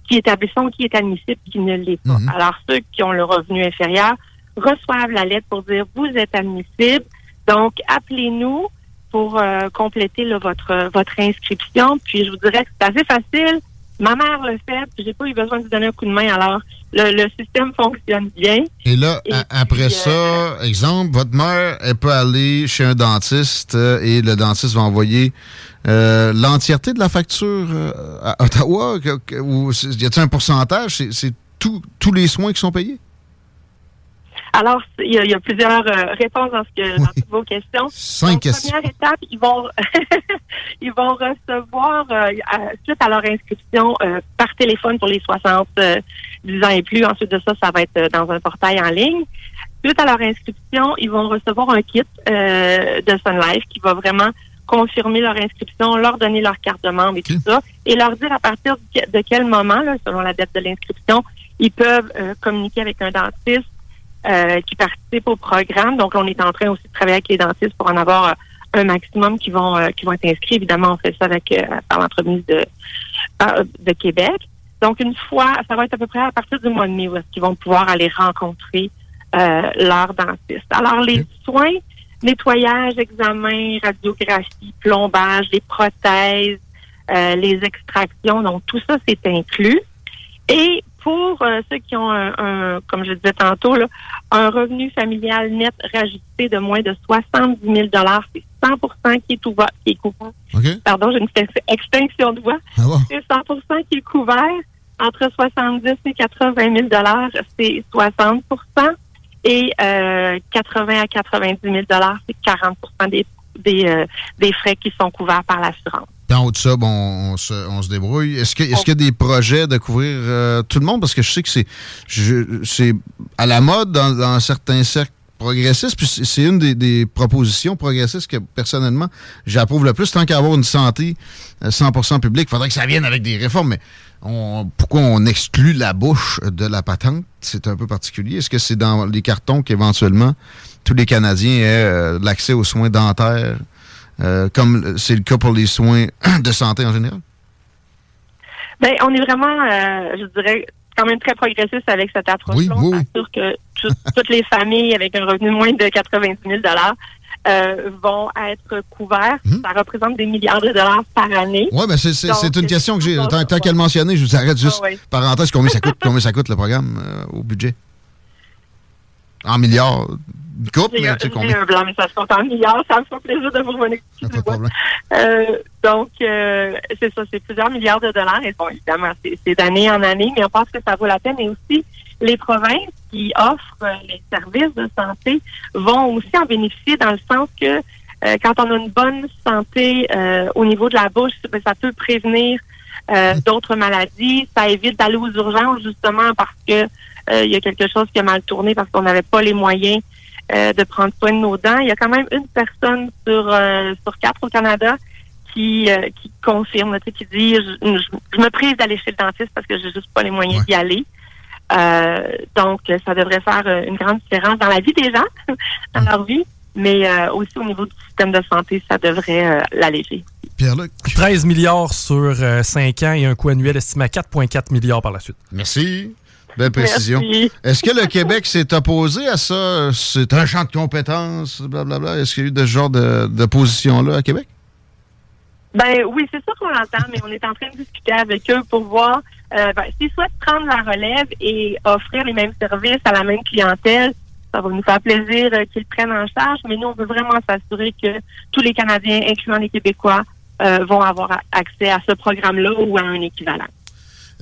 qui établissons qui est admissible et qui ne l'est pas. Alors, ceux qui ont le revenu inférieur reçoivent la lettre pour dire vous êtes admissible. Donc, appelez-nous pour euh, compléter là, votre votre inscription. Puis, je vous dirais que c'est assez facile. Ma mère le fait, puis j'ai pas eu besoin de vous donner un coup de main. Alors, le, le système fonctionne bien. Et là, Et a- après puis, ça, exemple, votre mère, elle peut aller chez un dentiste euh, et le dentiste va envoyer euh, l'entièreté de la facture euh, à Ottawa? Que- que- ou y a-t-il un pourcentage? C'est- tous les soins qui sont payés? Alors, il y, y a plusieurs euh, réponses dans, ce que, dans toutes vos questions. Cinq Donc, questions. Première étape, ils vont, ils vont recevoir, euh, à- suite à leur inscription, euh, par téléphone pour les 60 euh, 10 ans et plus. Ensuite de ça, ça va être euh, dans un portail en ligne. Suite à leur inscription, ils vont recevoir un kit euh, de Sun Life qui va vraiment confirmer leur inscription, leur donner leur carte de membre et tout ça, et leur dire à partir de de quel moment, là, selon la date de l'inscription, ils peuvent euh, communiquer avec un dentiste euh, qui participent au programme. Donc, on est en train aussi de travailler avec les dentistes pour en avoir euh, un maximum qui vont euh, qui vont être inscrits. Évidemment, on fait ça avec euh, par l'entremise de euh, de Québec. Donc, une fois, ça va être à peu près à partir du mois de mai où est-ce qu'ils vont pouvoir aller rencontrer euh, leur dentiste. Alors, les soins, nettoyage, examen, radiographie, plombage, les prothèses, euh, les extractions, donc tout ça, c'est inclus. Et pour euh, ceux qui ont un, un, comme je disais tantôt, là, un revenu familial net rajusté de moins de 70 000 c'est 100 qui est ouvert, qui est couvert. Pardon, j'ai une ex- extinction de voix. C'est 100% qui est couvert. Entre 70 et 80 000 c'est 60% et euh, 80 à 90 000 c'est 40% des, des, euh, des frais qui sont couverts par l'assurance. Haut de ça, bon, on se, débrouille. Est-ce que- est-ce qu'il y a des projets de couvrir euh, tout le monde? Parce que je sais que c'est à la mode dans, dans certains cercles progressiste, puis c'est- une des, propositions progressistes que personnellement j'approuve le plus. Tant qu'à avoir une santé euh, 100% publique, il faudrait que ça vienne avec des réformes. Mais on- pourquoi on exclut la bouche de la patente? C'est un peu particulier. Est-ce que c'est dans les cartons qu'éventuellement tous les Canadiens aient euh, l'accès aux soins dentaires, euh, comme c'est le cas pour les soins de santé en général? Ben, on est vraiment, euh, je dirais, quand même très progressiste avec cette approche-là. Oui, oui, on oui. s'assure que tout- toutes les familles avec un revenu moins de 90 000 euh, vont être couverts. Ça représente des milliards de dollars par année. Oui, mais c'est c'est- une question que j'ai. Tant, tant qu'à le mentionner, je vous arrête juste. Ah ouais. Parenthèse, combien ça coûte, combien ça coûte le programme euh, au budget? En milliards. Une mais tu sais j'ai combien? un blanc, mais ça se compte en milliards. Ça me fait plaisir de vous revenir. Euh, donc, euh, c'est ça, c'est plusieurs milliards de dollars. Et bon, évidemment, c'est d'année en année, mais on pense que ça vaut la peine. Et aussi, les provinces qui offrent euh, les services de santé vont aussi en bénéficier dans le sens que euh, quand on a une bonne santé euh, au niveau de la bouche, ben, ça peut prévenir euh, d'autres maladies. Ça évite d'aller aux urgences justement parce que euh, il y a quelque chose qui a mal tourné parce qu'on n'avait pas les moyens euh, de prendre soin de nos dents. Il y a quand même une personne sur euh, sur quatre au Canada qui euh, qui confirme, tu sais, qui dit je, je- je me prive d'aller chez le dentiste parce que j'ai juste pas les moyens d'y aller. Euh, donc, ça devrait faire une grande différence dans la vie des gens, dans leur vie, mais euh, aussi au niveau du système de santé, ça devrait euh, l'alléger. 13 milliards sur 5 ans et un coût annuel estimé à 4,4 milliards par la suite. Merci. Belle précision. Est-ce que le Québec s'est opposé à ça? C'est un champ de compétences, blablabla? Est-ce qu'il y a eu de ce genre de, de position-là à Québec? Ben oui, c'est ça qu'on entend, mais on est en train de discuter avec eux pour voir euh, ben, s'ils souhaitent prendre la relève et offrir les mêmes services à la même clientèle. Ça va nous faire plaisir euh, qu'ils prennent en charge, mais nous, on veut vraiment s'assurer que tous les Canadiens, incluant les Québécois, euh, vont avoir accès à ce programme-là ou à un équivalent.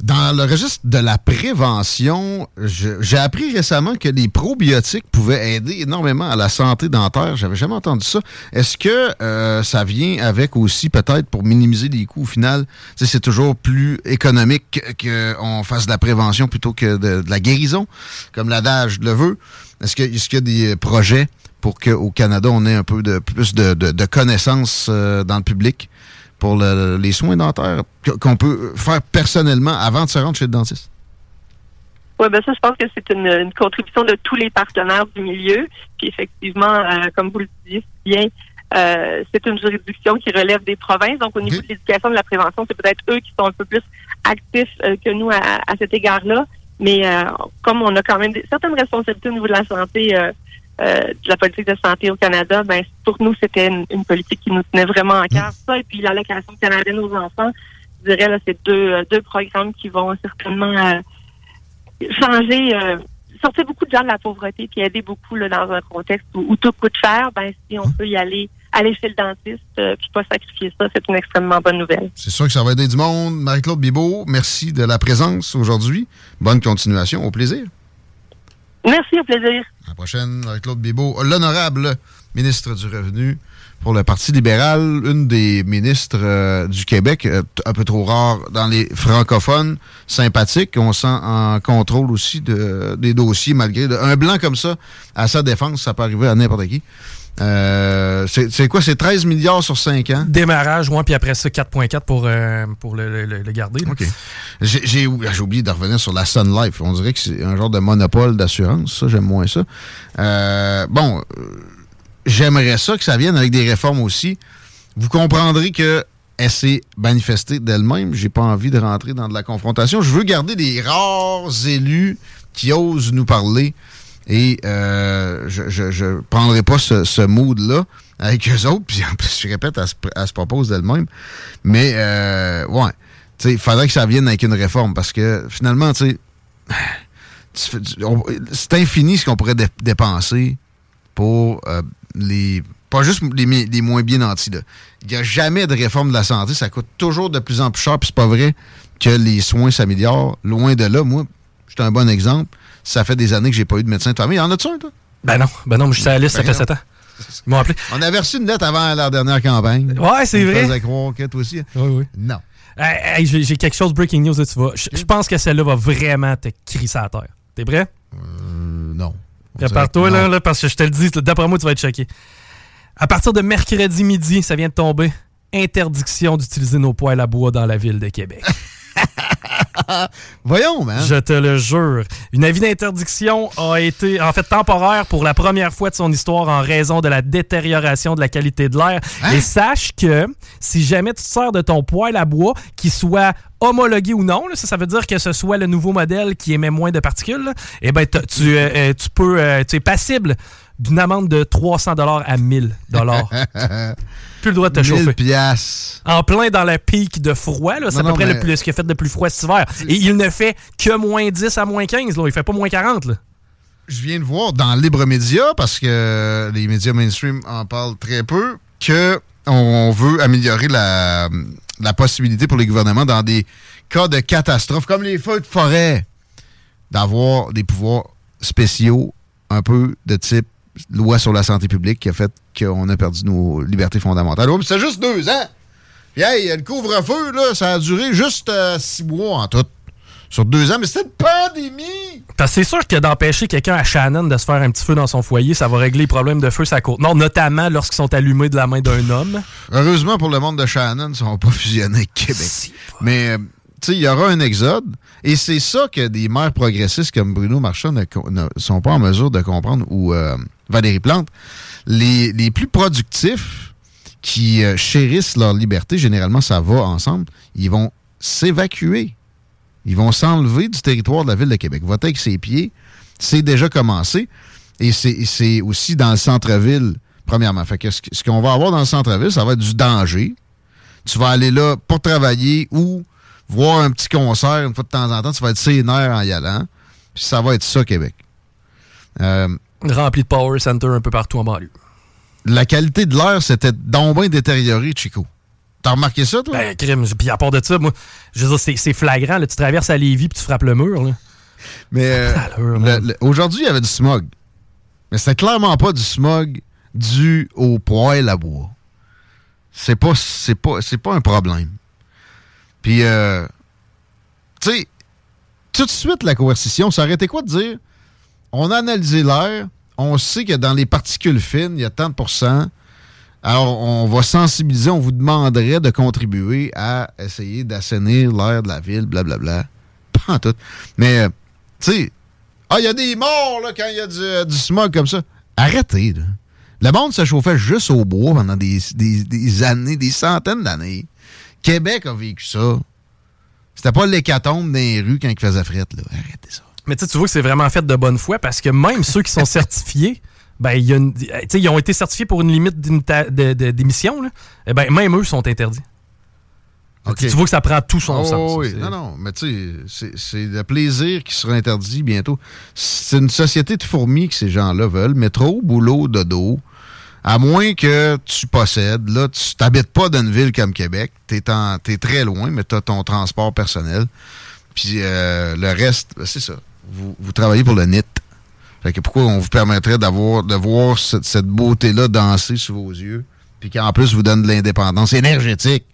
Dans le registre de la prévention, j'ai appris récemment que les probiotiques pouvaient aider énormément à la santé dentaire. J'avais jamais entendu ça. Est-ce que euh, ça vient avec aussi peut-être pour minimiser les coûts au final? C'est toujours plus économique que- qu'on fasse de la prévention plutôt que de, la guérison, comme l'adage le veut. Est-ce qu'il y a des projets pour qu'au Canada, on ait un peu de plus de, de- de connaissances euh, dans le public? Pour le- les soins dentaires qu'on peut faire personnellement avant de se rendre chez le dentiste? Oui, ben ça, je pense que c'est une, une contribution de tous les partenaires du milieu. Puis effectivement, euh, comme vous le disiez si bien, euh, c'est une juridiction qui relève des provinces. Donc, au niveau de l'éducation de la prévention, c'est peut-être eux qui sont un peu plus actifs euh, que nous à, à cet égard-là. Mais comme on a quand même des- certaines responsabilités au niveau de la santé, de la politique de santé au Canada, ben pour nous, c'était une, une politique qui nous tenait vraiment à cœur. Ça, et puis l'allocation canadienne aux enfants, je dirais, là, c'est deux, euh, deux programmes qui vont certainement euh, changer, euh, sortir beaucoup de gens de la pauvreté, puis aider beaucoup là, dans un contexte où, où tout coûte cher, ben si on peut y aller, aller chez le dentiste, euh, puis pas sacrifier ça, c'est une extrêmement bonne nouvelle. C'est sûr que ça va aider du monde. Marie-Claude Bibeau, merci de la présence aujourd'hui. Bonne continuation. Au plaisir. Merci, au plaisir. La prochaine, Marie-Claude Bibeau, l'honorable ministre du Revenu pour le Parti libéral, une des ministres euh, du Québec, euh, un peu trop rare dans les francophones, sympathique. On sent en contrôle aussi de, des dossiers, malgré un blanc comme ça, à sa défense, ça peut arriver à n'importe qui. Euh, c'est quoi? C'est 13 milliards sur 5 ans? Démarrage, ouais, puis après ça, 4,4 pour, euh, pour le, le- le garder. là. OK. J'ai oublié de revenir sur la Sun Life. On dirait que c'est un genre de monopole d'assurance. Ça, j'aime moins ça. Euh, bon, j'aimerais ça que ça vienne avec des réformes aussi. Vous comprendrez que elle s'est manifestée d'elle-même. J'ai pas envie de rentrer dans de la confrontation. Je veux garder des rares élus qui osent nous parler. Et euh, je, je, je prendrai pas ce, ce mood-là avec eux autres. Puis en plus, je répète, elle se, propose d'elle-même. Mais euh, ouais, il faudrait que ça vienne avec une réforme parce que finalement, tu sais, c'est infini ce qu'on pourrait dé- dépenser pour euh, les. Pas juste les, les moins bien nantis. Il n'y a jamais de réforme de la santé. Ça coûte toujours de plus en plus cher. Puis c'est pas vrai que les soins s'améliorent. Loin de là, moi, je suis un bon exemple. Ça fait des années que j'ai pas eu de médecin de famille. En as-tu un, toi? Ben non, ben non, mais j'étais à la liste, ça Ben fait. 7 ans. Ils m'ont appelé. On avait reçu une lettre avant la dernière campagne. Ouais, c'est vrai. faisait croire que toi aussi. hein? Oui, oui. Non. Hey, hey, j'ai quelque chose breaking news, là, tu vois. Je je pense que celle-là va vraiment te crisser à terre. T'es prêt? Euh, non. Prépare-toi, là, là, parce que je te le dis, d'après moi, tu vas être choqué. À partir de mercredi midi, ça vient de tomber, interdiction d'utiliser nos poêles à bois dans la ville de Québec. Voyons, man. Je te le jure. Une avis d'interdiction a été, en fait, temporaire pour la première fois de son histoire en raison de la détérioration de la qualité de l'air. Hein? Et sache que si jamais tu te sers de ton poêle à bois, qu'il soit homologué ou non, là, ça, ça veut dire que ce soit le nouveau modèle qui émet moins de particules, là, eh ben, tu, euh, euh, tu peux, euh, tu es passible d'une amende de 300 à 1000 Plus le droit de te 1000 chauffer. piastres. En plein dans le pic de froid, là, c'est à Non, peu près le plus, ce qui a fait de plus froid cet hiver. Et il ne fait que moins 10 à moins 15, là. il fait pas moins 40. Là. Je viens de voir dans Libre Média, parce que les médias mainstream en parlent très peu, que on veut améliorer la, la possibilité pour les gouvernements dans des cas de catastrophe, comme les feux de forêt, d'avoir des pouvoirs spéciaux, un peu de type loi sur la santé publique qui a fait qu'on a perdu nos libertés fondamentales. Mais C'est juste deux ans. Puis hey, le couvre-feu, là, ça a duré juste euh, six mois en tout. Sur deux ans, mais c'était une pandémie! C'est sûr que d'empêcher quelqu'un à Shannon de se faire un petit feu dans son foyer, ça va régler les problèmes de feu sa côte. Non, notamment lorsqu'ils sont allumés de la main d'un homme. Heureusement pour le monde de Shannon, ils ne sont pas fusionnés avec Québec. Mais, euh, il y aura un exode. Et c'est ça que des maires progressistes comme Bruno Marchand ne, sont pas en mesure de comprendre, ou euh, Valérie Plante. Les, les plus productifs qui euh, chérissent leur liberté, généralement, ça va ensemble, ils vont s'évacuer. Ils vont s'enlever du territoire de la ville de Québec. Voter avec ses pieds, c'est déjà commencé. Et c'est aussi dans le centre-ville, premièrement. Fait que ce qu'on va avoir dans le centre-ville, ça va être du danger. Tu vas aller là pour travailler ou voir un petit concert une fois de temps en temps. Tu vas être sénère en y allant. Puis ça va être ça, Québec. Euh, Rempli de power center un peu partout en banlieue. la qualité de l'air s'était donc bien détériorée, Chico. T'as remarqué ça, toi? Ben, crime. Puis à part de ça, moi, je veux dire, c'est- c'est flagrant. là. Tu traverses à Lévis puis tu frappes le mur. Là. Mais euh, le- aujourd'hui, il y avait du smog. Mais c'était clairement pas du smog dû au poêle à bois. C'est pas, c'est pas, c'est pas un problème. Puis, euh, tu sais, tout de suite, la coercition, ça aurait quoi de dire on a analysé l'air, on sait que dans les particules fines, il y a tant de pourcents. Alors, on va sensibiliser, on vous demanderait de contribuer à essayer d'assainir l'air de la ville, blablabla. Pas en tout. Mais, euh, tu sais, ah, il y a des morts là, quand il y a du, euh, du smog comme ça. Arrêtez, là. Le monde se chauffait juste au bois pendant des, des- des années, des centaines d'années. Québec a vécu ça. C'était pas l'hécatombe dans les rues quand il faisait fret, là. Arrêtez ça. Mais tu sais, tu vois que c'est vraiment fait de bonne foi parce que même ceux qui sont certifiés, ben, y a une- ils ont été certifiés pour une limite d'émission. Eh ben, même eux sont interdits. Tu vois que ça prend tout son Oh, sens. oui. Non, non, mais tu sais, c'est- c'est le plaisir qui sera interdit bientôt. C'est une société de fourmis que ces gens-là veulent. Métro, boulot, dodo. À moins que tu possèdes, là, tu t'habites pas dans une ville comme Québec. T'es en- t'es très loin, mais tu as ton transport personnel. Puis euh, le reste, ben, c'est ça. Vous, vous travaillez pour le NIT. Fait que pourquoi on vous permettrait d'avoir de voir cette, cette beauté-là danser sous vos yeux, puis qu'en plus vous donne de l'indépendance énergétique?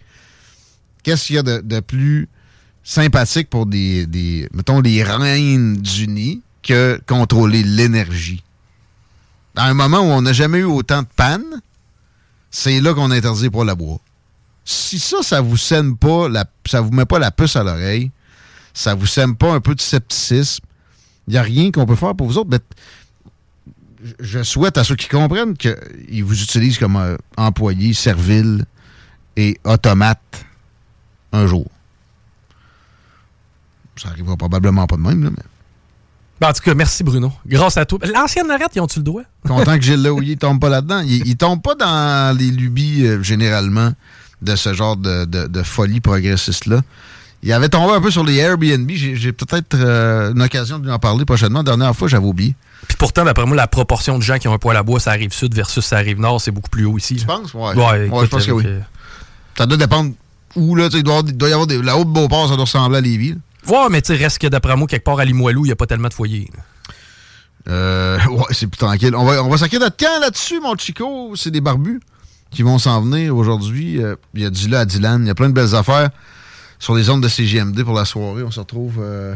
Qu'est-ce qu'il y a de, de plus sympathique pour des, des, mettons, les reines du nid que contrôler l'énergie? À un moment où on n'a jamais eu autant de panne, c'est là qu'on interdit pour la bois. Si ça, ça vous sème pas, ça vous met pas la puce à l'oreille, ça vous sème pas un peu de scepticisme, il n'y a rien qu'on peut faire pour vous autres. Mais je- souhaite à ceux qui comprennent qu'ils vous utilisent comme euh, employé servile et automate un jour. Ça arrivera probablement pas de même, là, mais Ben, en tout cas, merci Bruno. Grâce à toi. L'ancienne Narette, ils ont-tu le droit? content que Gilles Laouillet tombe pas là-dedans. Il, il tombe pas dans les lubies, euh, généralement, de ce genre de, de- de folie progressiste-là. Il avait tombé un peu sur les Airbnb. J'ai peut-être euh, une occasion de lui en parler prochainement. La dernière fois, j'avais oublié. Puis pourtant, d'après moi, la proportion de gens qui ont un poêle à bois, ça arrive sud versus ça arrive nord, c'est beaucoup plus haut ici. Tu penses? Ouais. Ouais, je pense que oui. euh, Ça doit dépendre où, là. tu sais, Il doit, y avoir- il doit y avoir des, la haute Beauport, ça doit ressembler à Lévis. là. Ouais, mais tu reste que d'après moi, quelque part à Limoilou, il n'y a pas tellement de foyers. Euh, ouais, c'est plus tranquille. On va, on va sacrer notre camp là-dessus, mon Chico? C'est des barbus qui vont s'en venir aujourd'hui. Euh, Il y a du là à Dylan. Il y a plein de belles affaires sur les ondes de CGMD pour la soirée. On se retrouve. euh,